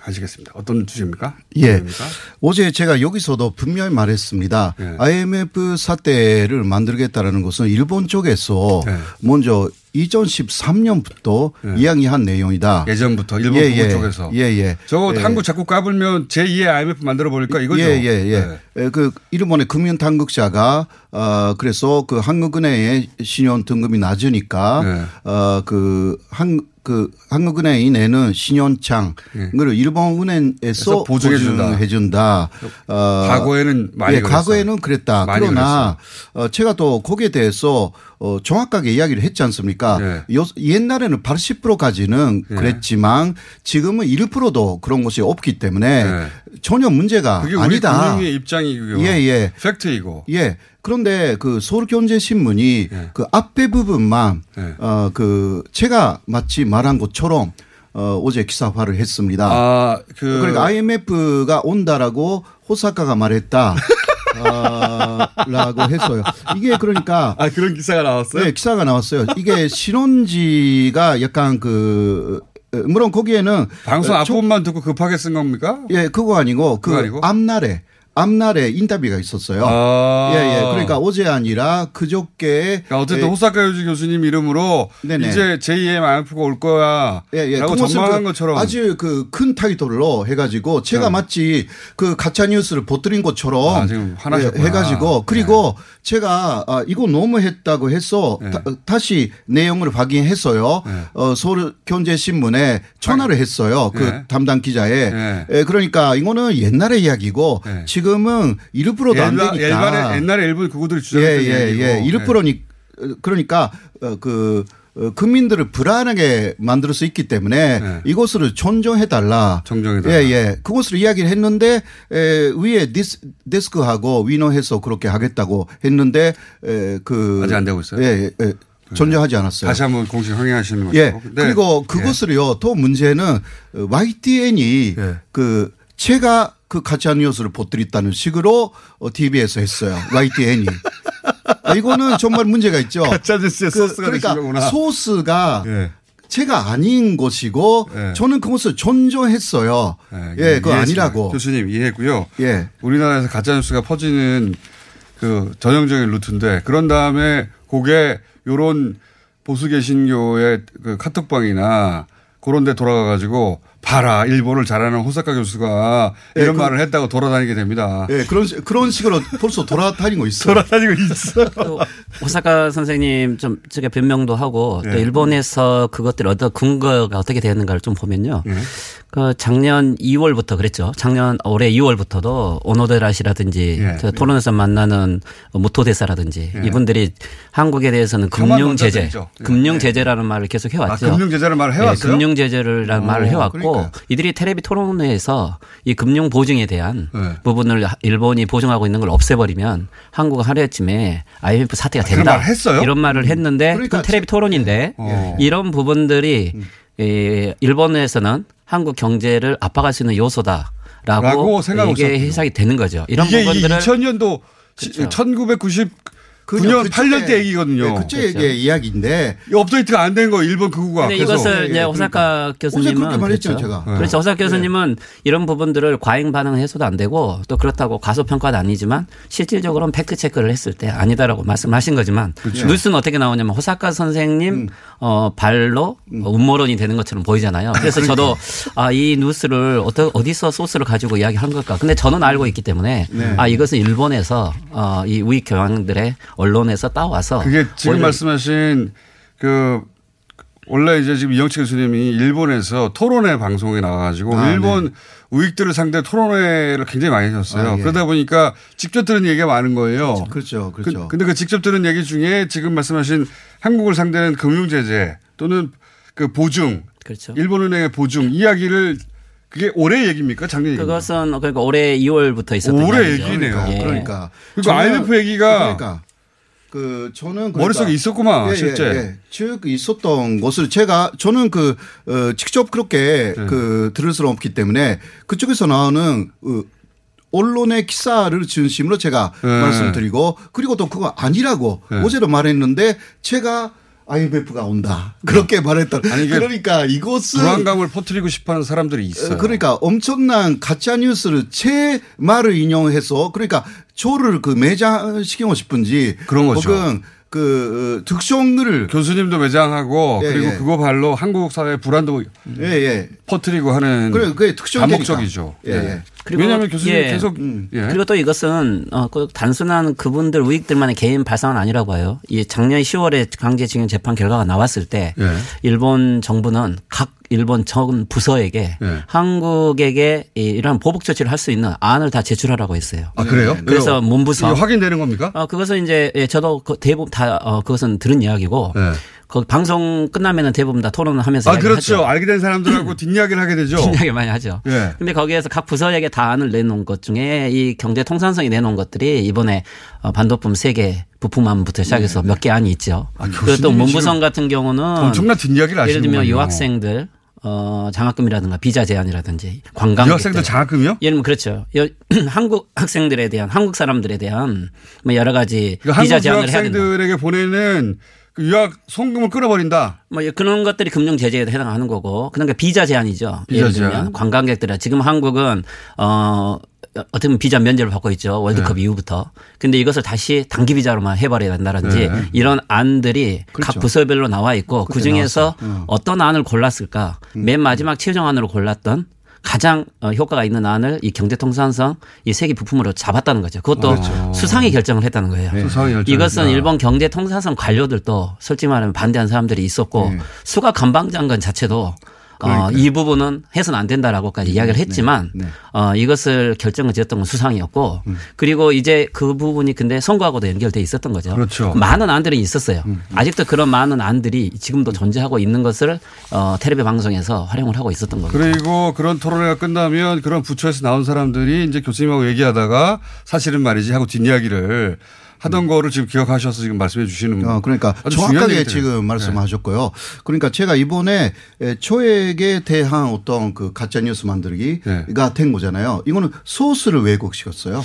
하시겠습니다. 어떤 주제입니까? 예. 주제입니까? 어제 제가 여기서도 분명히 말했습니다. 예. IMF 사태를 만들겠다라는 것은 일본 쪽에서 예. 먼저 2013년부터 예. 이야기한 내용이다. 예전부터 일본 예, 예. 쪽에서. 예, 예. 저거 예. 한국 자꾸 까불면 제2의 IMF 만들어 버릴까 이거죠. 예, 예, 예. 예. 그 일본의 금융 당국자가 어 그래서 그 한국은행의 신용 등급이 낮으니까 어그한 그 한국은행이 내는 신용창을 예. 일본은행에서 보증해 준다. 해준다. 어, 과거에는 많이 예, 과거에는 그랬다. 그러나 어, 제가 또 거기에 대해서 어, 정확하게 이야기를 했지 않습니까? 예. 요, 옛날에는 80%까지는 예. 그랬지만 지금은 1%도 그런 것이 없기 때문에 예. 전혀 문제가 그게 아니다. 우리 입장이고요. 예, 예. 팩트이고. 예. 그런데 그 서울경제신문이 예. 그 앞에 부분만 예. 어그 제가 마치 말한 것처럼 어, 어제 기사화를 했습니다. 아, 그. 그러니까 IMF가 온다라고 호사카가 말했다. 어, 라고 했어요. 이게 그러니까. 아, 그런 기사가 나왔어요? 네, 기사가 나왔어요. 이게 신혼지가 약간 그, 물론 거기에는. 방송 앞부분만 듣고 급하게 쓴 겁니까? 예, 그거 아니고 그 아니고? 앞날에 앞날에 인터뷰가 있었어요. 아. 예, 예. 그러니까 어제 아니라 그저께. 그러니까 어쨌든 예. 호사카 유지 교수님 이름으로 네네. 이제 제2의 IMF가 올 거야. 예, 예. 라고 전망한 그 것처럼. 아주 그 큰 타이틀로 해가지고 제가 네. 마치 그 가짜 뉴스를 보뜨린 것처럼. 아, 지금 화나셨 예, 해가지고 그리고 네. 제가 아, 이거 너무했다고 해서 네. 다, 시 내용을 확인했어요. 네. 어, 서울 경제신문에 전화를 했어요. 그 네. 담당 기자에. 예, 그러니까 이거는 옛날의 이야기고 지금 은 1%도 안 되니까. 옛날에, 옛날에 일부 극우들이 주장했던 예, 예, 예. 1%니 그러니까 어, 그 어, 국민들을 불안하게 만들 수 있기 때문에 네. 이것을 존중해 달라. 정정해 달라. 예, 예. 그것을 이야기를 했는데 에, 위에 디스, 데스크하고 의논해서 그렇게 하겠다고 했는데 에, 그 아직 안 되고 있어요. 예, 예. 존중하지 않았어요. 다시 한번 공식 항의하시는 거죠. 예. 네. 그리고 그것을요. 예. 또 문제는 YTN이 예. 그 제가 그 가짜 뉴스를 보뜨렸다는 식으로 TV에서 어, 했어요. YTN이. 아, 이거는 정말 문제가 있죠. 가짜 뉴스의 그, 소스가 그러니까 되시구나. 소스가 예. 제가 아닌 것이고 예. 저는 그것을 존중했어요. 예, 예 그거 아니라고. 교수님 이해했고요. 예. 우리나라에서 가짜 뉴스가 퍼지는 그 전형적인 루트인데 그런 다음에 그게 요런 보수 개신교의 그 카톡방이나 그런 데 돌아가 가지고 봐라 일본을 잘하는 호사카 교수가 네, 이런 그- 말을 했다고 돌아다니게 됩니다. 예, 그런 식- 그런 식으로 벌써 돌아다니고 있어요. 돌아다니고 있어. 호사카 선생님 좀 제가 변명도 하고 또 네. 일본에서 그것들 어떤 근거가 어떻게 되었는가를 좀 보면요. 네. 그 작년 2월부터 그랬죠. 작년 올해 2월부터도 오노데라 씨라든지 예. 저 토론에서 만나는 무토 대사라든지 예. 이분들이 한국에 대해서는 혐한 금융 제재. 예. 금융 제재라는 말을 계속 해왔죠. 아, 금융 제재라는 말을 해왔어요? 금융 제재를라는 오, 말을 해왔고 그러니까요. 이들이 테레비 토론회에서 이 금융 보증에 대한 네. 부분을 일본이 보증하고 있는 걸 없애버리면 한국은 하루에쯤에 IMF 사태가 아, 된다. 말 했어요? 이런 말을 했는데 그러니까 그건 테레비 토론인데 어. 이런 부분들이 음. 에, 일본에서는 한국 경제를 압박할 수 있는 요소다라고 이게. 해석이 되는 거죠. 이런 이게 부분들을 2000년도 1999년 8년 때 얘기거든요. 네, 그때 얘기의 이야기인데 이 업데이트가 안 된 거 일본 극우가. 근데 계속. 이것을 이제 호사카 교수님은 그렇게 말했죠, 그렇죠. 제가. 그렇죠. 호사카 교수님은 이런 부분들을 과잉 반응 해서도 안 되고 또 그렇다고 과소 평가도 아니지만 실질적으로는 팩트 체크를 했을 때 아니다라고 말씀하신 거지만 그렇죠. 뉴스는 어떻게 나오냐면 호사카 선생님 어 발로 어, 음모론이 되는 것처럼 보이잖아요. 그래서 저도 아 이 뉴스를 어떠, 어디서 소스를 가지고 이야기한 걸까? 근데 저는 알고 있기 때문에 네. 아 이것은 일본에서 어, 이 우익 경향들의 언론에서 따와서 그게 지금 말씀하신 그 원래 이제 지금 이영채 교수님이 일본에서 토론회 방송에 나와가지고 아, 일본 우익들을 상대로 토론회를 굉장히 많이 하셨어요. 아, 예. 그러다 보니까 직접 들은 얘기가 많은 거예요. 그렇죠, 그렇죠. 그, 근데 그 직접 들은 얘기 중에 지금 말씀하신 한국을 상대하는 금융제재 또는 그 보증, 그렇죠. 일본은행의 보증 이야기를 그게 올해 얘기입니까? 작년 얘기입니까? 그것은 그러니까 올해 2월부터 있었던 올해 이야기죠. 얘기네요. 예. 그러니까. 그리고 저는- IMF 얘기가 그러니까 그 저는 그러니까 머릿속에 있었구만, 예, 예, 실제. 예. 즉 있었던 것을 제가 저는 그 어, 직접 그렇게 네. 그 들을 수는 없기 때문에 그쪽에서 나오는 어, 언론의 기사를 중심으로 제가 네. 말씀드리고 그리고 또 그거 아니라고 네. 어제도 말했는데 제가 IMF가 온다 그렇게 말했던 아니, 그러니까 이것은 불안감을 퍼뜨리고 싶어하는 사람들이 있어요. 어, 그러니까 엄청난 가짜 뉴스를 제 말을 인용해서 그러니까 저를 그 매장시키고 싶은지 그런 거죠. 혹은 그 어, 특성을 교수님도 매장하고 예, 그리고 예. 그거 발로 한국 사회 불안도 예, 예. 퍼뜨리고 하는 그래, 그게 특정이니까. 다목적이죠. 예, 예. 왜냐하면 교수님 예. 계속 예. 그리고 또 이것은 어, 그 단순한 그분들 우익들만의 개인 발상은 아니라고 해요. 이 작년 10월에 강제징용 재판 결과가 나왔을 때 예. 일본 정부는 각 일본 전 부서에게 예. 한국에게 이- 이런 보복 조치를 할 수 있는 안을 다 제출하라고 했어요. 아 그래요? 그래서 왜요? 문부서 이게 확인되는 겁니까? 어, 그것은 이제 예, 저도 그 대부분 다 어, 그것은 들은 이야기고 네. 그 방송 끝나면은 대부분 다 토론을 하면서 아 그렇죠. 하죠. 알게 된 사람들하고 뒷이야기를 하게 되죠. 뒷이야기 많이 하죠. 예. 근데 거기에서 각 부서에게 다 안을 내놓은 것 중에 이 경제 통상성이 내놓은 것들이 이번에 어, 반도품 세개 부품안부터 시작해서 몇개 안이 있죠. 그리고 또 네. 문부성 같은 경우는 엄청난 뒷이야기를 예를 들면. 유학생들 어, 장학금이라든가 비자 제한이라든지 관광 유학생들 장학금이요? 예를 들면 그렇죠. 여- 한국 학생들에 대한 한국 사람들에 대한 뭐 여러 가지 그러니까 비자 한국 제한을 해야 된다. 유학생들에게 보내는 그 유학 송금을 끊어버린다. 뭐 그런 것들이 금융 제재에 해당하는 거고 그러니까 비자 제한이죠. 비자 예를 들면 제한. 관광객들 지금 한국은 어 어떻게 보면 비자 면제를 받고 있죠. 월드컵 네. 이후부터. 근데 이것을 다시 단기 비자로만 해버려야 된다든지 네. 이런 안들이 그렇죠. 각 부서별로 나와 있고 그 중에서 나왔어요. 음. 어떤 안을 골랐을까 맨 마지막 최종 안으로 골랐던 가장 어, 효과가 있는 안을 이 경제통상성 이 세계 부품으로 잡았다는 거죠. 그것도 그렇죠. 수상이 결정을 했다는 거예요. 수상이 결정했다. 이것은 일본 경제통상성 관료들도 솔직히 말하면 반대한 사람들이 있었고 네. 수가 관방장관 자체도 어, 그러니까요. 이 부분은 해서는 안 된다라고까지 이야기를 했지만 네. 어, 이것을 결정을 지었던 건 수상이었고 음. 그리고 이제 그 부분이 근데 선거하고도 연결돼 있었던 거죠. 그렇죠. 많은 안들은 있었어요. 음. 아직도 그런 많은 안들이 지금도 존재하고 있는 것을 어, 텔레비 방송에서 활용을 하고 있었던 겁니다. 그리고 그런 토론회가 끝나면 그런 부처에서 나온 사람들이 이제 교수님하고 얘기하다가 사실은 말이지 하고 뒷이야기를 하던 거를 지금 기억하셔서 지금 말씀해 주시는 어, 그러니까 정확하게. 지금 네. 말씀하셨고요. 그러니까 제가 이번에 에, 초액에 대한 어떤 그 가짜 뉴스 만들기가 네. 된 거잖아요. 이거는 소스를 왜곡시켰어요.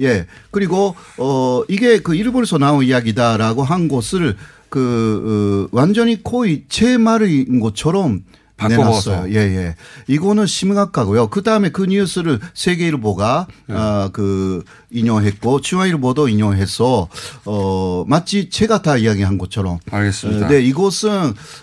예. 그리고 어 이게 그 일본에서 나온 이야기다라고 한 것을 그 어, 완전히 거의 제 말인 것처럼 내놨어요. 예, 예. 이거는 심각하고요. 그 다음에 그 뉴스를 세계일보가 네. 아, 그 인용했고 중앙일보도 인용해서 어 마치 제가 다 이야기한 것처럼. 알겠습니다. 어, 네, 이것은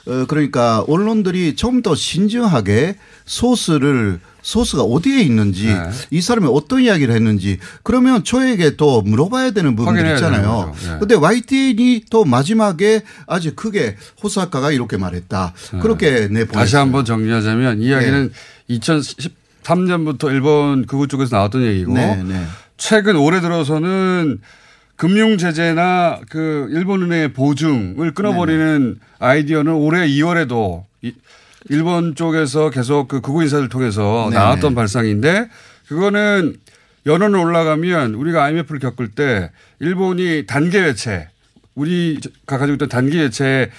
어 그러니까 언론들이 좀 더 신중하게 소스를 소스가 어디에 있는지 네. 이 사람이 어떤 이야기를 했는지 그러면 저에게 또 물어봐야 되는 부분들 있잖아요. 네. 근데 YTN이 또 마지막에 아주 크게 호사카가 이렇게 말했다. 그렇게 내보냈어요. 네. 다시 한번 정리하자면 이 이야기는 네. 2013년부터 일본 극우 쪽에서 나왔던 얘기고 네, 네. 최근 올해 들어서는 금융 제재나 그 일본은행의 보증을 끊어버리는 아이디어는 올해 2월에도 일본 쪽에서 계속 그 극우 인사들 통해서 네, 나왔던 네. 발상인데 그거는 연원을 올라가면 우리가 IMF를 겪을 때 일본이 단계 외채 우리가 가지고 있던 단기 외채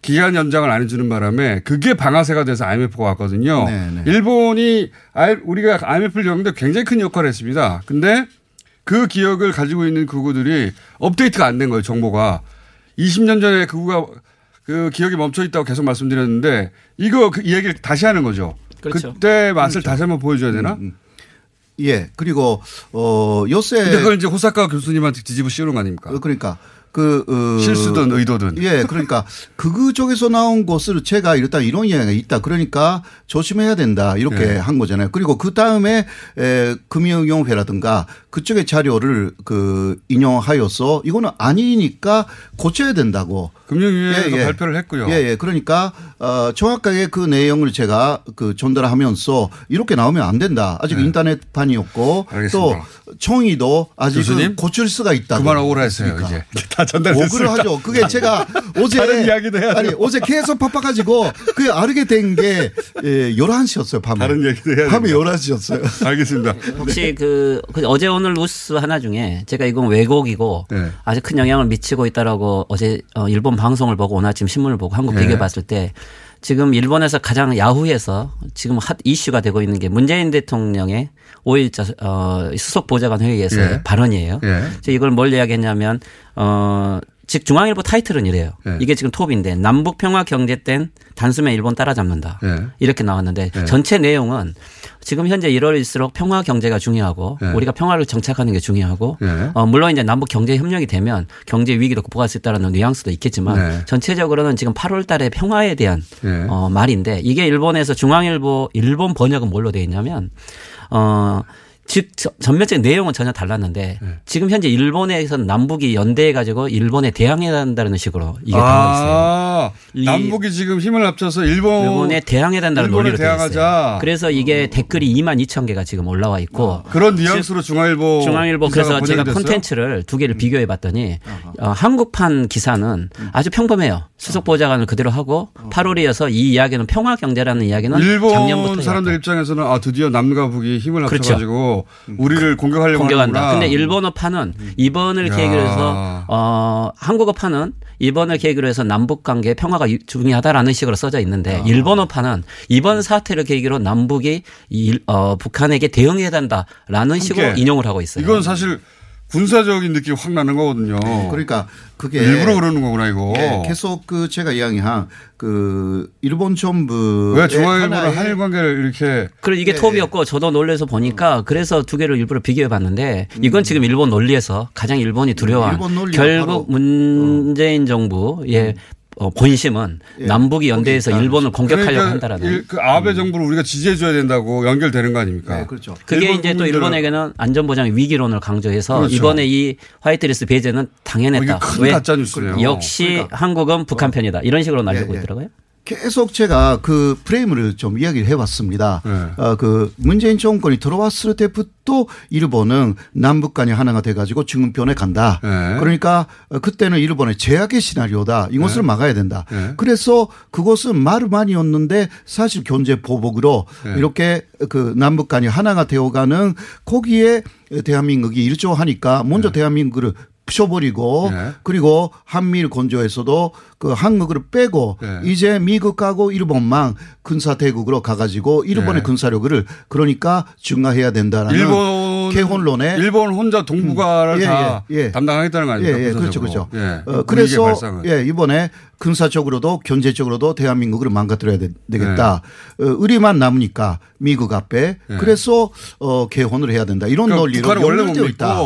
기간 연장을 안 해주는 바람에 그게 방아쇠가 돼서 IMF가 왔거든요. 네, 네. 일본이 우리가 IMF를 겪는데 굉장히 큰 역할을 했습니다. 근데 그 기억을 가지고 있는 극우들이 업데이트가 안 된 거예요, 정보가. 20년 전에 극우가 그 기억이 멈춰 있다고 계속 말씀드렸는데 이거 그 얘기를 다시 하는 거죠. 그렇죠. 그때 맛을 다시 한번 보여줘야 되나? 예. 그리고 어 요새 근데 그걸 이제 호사카 교수님한테 뒤집어 씌우는 거 아닙니까? 어, 그러니까 그 어, 실수든 의도든. 예, 그러니까 극우 쪽에서 나온 것을 제가 일단 이런 이야기가 있다. 그러니까 조심해야 된다. 이렇게 예. 한 거잖아요. 그리고 그 다음에 에, 금융용회라든가 그쪽의 자료를 그 인용하여서 이거는 아니니까 고쳐야 된다고. 금융위에서 발표를 했고요. 예, 예. 그러니까 어 정확하게 그 내용을 제가 그 전달하면서 이렇게 나오면 안 된다. 아직 인터넷판이었고 네. 알겠습니다. 또 총이도 아직은 교수님? 고칠 수가 있다. 그만 억울하 했어요, 이제. 다 전달됐습니다. 억울하죠. 그게 제가 어제 다른 이야기도 해야 아니 돼요. 어제 계속 바빠가지고 그게 알게 된게 예, 11시였어요 밤에. 다른 얘기도 해야 밤에 됩니다. 11시였어요. 알겠습니다. 혹시 그, 그 어제 오늘 뉴스 하나 중에 제가 이건 왜곡이고 네. 아주 큰 영향을 미치고 있다라고 어제 어, 일본 방송을 보고 오늘 아침 신문을 보고 한국 네. 비교해 봤을 때 지금 일본에서 가장 야후에서 지금 핫 이슈가 되고 있는 게 문재인 대통령의 5일자 어, 수석 보좌관 회의에서의 예. 발언이에요. 예. 이걸 뭘 이야기했냐면 어, 즉 중앙일보 타이틀은 이래요. 예. 이게 지금 톱인데 남북 평화 경제 땐 단숨에 일본 따라잡는다. 예. 이렇게 나왔는데 예. 전체 내용은 지금 현재 1월일수록 평화 경제가 중요하고 예. 우리가 평화를 정착하는 게 중요하고 예. 어, 물론 이제 남북 경제 협력이 되면 경제 위기도 극복할 수 있다는 뉘앙스도 있겠지만 네. 전체적으로는 지금 8월 달에 평화에 대한 예. 어, 말인데 이게 일본에서 중앙일보 일본 번역은 뭘로 되어 있냐면 어, 즉 저- 전면적인 내용은 전혀 달랐는데 네. 지금 현재 일본에서는 남북이 연대해 가지고 일본에 대항해야 한다는 식으로 이게 있어요. 아, 남북이 지금 힘을 합쳐서 일본 일본에 대항해야 일본에 논리로 있어요. 대항하자. 그래서 이게 댓글이 2만 2천 개가 지금 올라와 있고 그런 뉘앙스로 중앙일보 중앙일보 그래서 제가? 콘텐츠를 두 개를 비교해 봤더니 어, 한국판 기사는 아주 평범해요. 수석 보좌관을 그대로 하고 8월이어서 이 이야기는 평화 경제라는 이야기는 작년부터 사람들 입장에서는 아 드디어 남과 북이 힘을 그렇죠. 합쳐 가지고 우리를 공격하려고 공격한다. 하는구나. 근데 일본어판은 이번을 야. 계기로 해서 어 한국어판은 이번을 계기로 해서 남북 관계 평화가 유- 중요하다라는 식으로 써져 있는데 일본어판은 이번 사태를 계기로 남북이 이, 어, 북한에게 대응해야 된다라는 식으로. 인용을 하고 있어요. 이건 사실 군사적인 느낌이 확 나는 거거든요. 그러니까 그게 일부러 그러는 거구나 이거. 예, 계속 그 제가 이야기한 그 일본 정부 왜 중앙일보는 한일 관계를 이렇게 그리고 이게 예, 톱이었고 저도 놀래서 보니까 그래서 두 개를 일부러 비교해 봤는데 이건 지금 일본 논리에서 가장 일본이 두려워한 일본 논리가 결국 문재인 정부의 어, 본심은 예, 남북이 연대해서 거기 있다. 일본을 공격하려고 그러니까 한다라는 일- 그 아베 정부를 우리가 지지해줘야 된다고 연결되는 거 아닙니까? 네, 그렇죠. 그게 일본 이제 또 일본에게는 안전보장 위기론을 강조해서 그렇죠. 이번에 이 화이트리스트 배제는 당연했다. 어, 이게 큰 가짜뉴스네요. 역시 한국은 북한 편이다. 이런 식으로 날리고 예, 예. 있더라고요. 계속 제가 그 프레임을 좀 이야기를 해왔습니다. 어, 그 문재인 정권이 들어왔을 때부터 일본은 남북 간이 하나가 돼가지고 중은편에 간다. 그러니까 어, 그때는 일본의 제약의 시나리오다. 이것을 네. 막아야 된다. 네. 그래서 그것은 말만이었는데 사실 견제 보복으로 네. 이렇게 그 남북 간이 하나가 되어가는 거기에 대한민국이 일조하니까 먼저 대한민국을 부셔버리고 네. 그리고 한미일 건조에서도 그 한국을 빼고 네. 이제 미국하고 일본만 군사 대국으로 가가지고 일본의 네. 군사력을 그러니까 중화해야 된다라는 일본 개헌론에 일본 혼자 동북아를 예, 다 예, 예. 담당하겠다는 거 예, 아닙니까? 예, 그렇죠. 그렇죠. 예. 어, 그래서 발상은. 예, 이번에 군사적으로도 경제적으로도 대한민국을 망가뜨려야 되, 겠다 네. 어, 의리만 남으니까 미국 앞에 그래서 어, 개헌을 해야 된다. 이런 그러니까 논리로 북한을 원래 있다.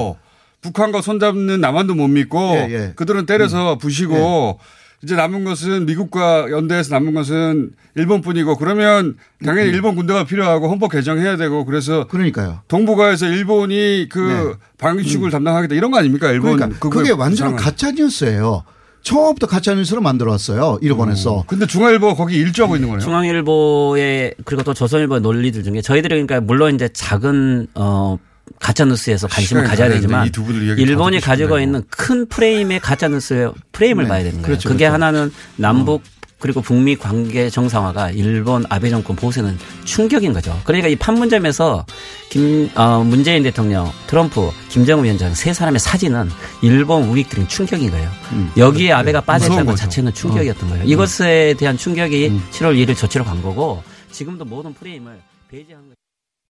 북한과 손잡는 남한도 못 믿고 예, 예. 그들은 때려서 부시고 이제 남은 것은 미국과 연대해서 남은 것은 일본뿐이고 그러면 당연히 음. 일본 군대가 필요하고 헌법 개정해야 되고 그래서 그러니까요. 동북아에서 일본이 그 네. 방위축을 음. 담당하겠다 이런 거 아닙니까? 일본 그러니까 그게 완전 가짜 뉴스예요. 처음부터 가짜 뉴스로 만들어왔어요. 일본에서. 어. 근데 중앙일보 거기 일조하고 있는 거네요. 중앙일보의 그리고 또 조선일보의 논리들 중에 저희들이 그러니까 물론 이제 작은 어 가짜 뉴스에서 관심을 가져야 되지만 일본이 가지고 있는 큰 프레임의 가짜 뉴스의 프레임을 네. 봐야 되는 거예요. 그렇죠, 그게 그렇죠. 하나는 남북 어. 그리고 북미 관계 정상화가 일본 아베 정권 보세는 충격인 거죠. 그러니까 이 판문점에서 김 어, 문재인 대통령, 트럼프, 김정은 위원장 세 사람의 사진은 일본 우익들은 충격인 거예요. 음. 여기에 네. 아베가 빠졌다는 것 자체는 충격이었던 어. 거예요. 이것에 대한 충격이 음. 7월 1일 조치로 간 거고 지금도 모든 프레임을 배제한 거죠.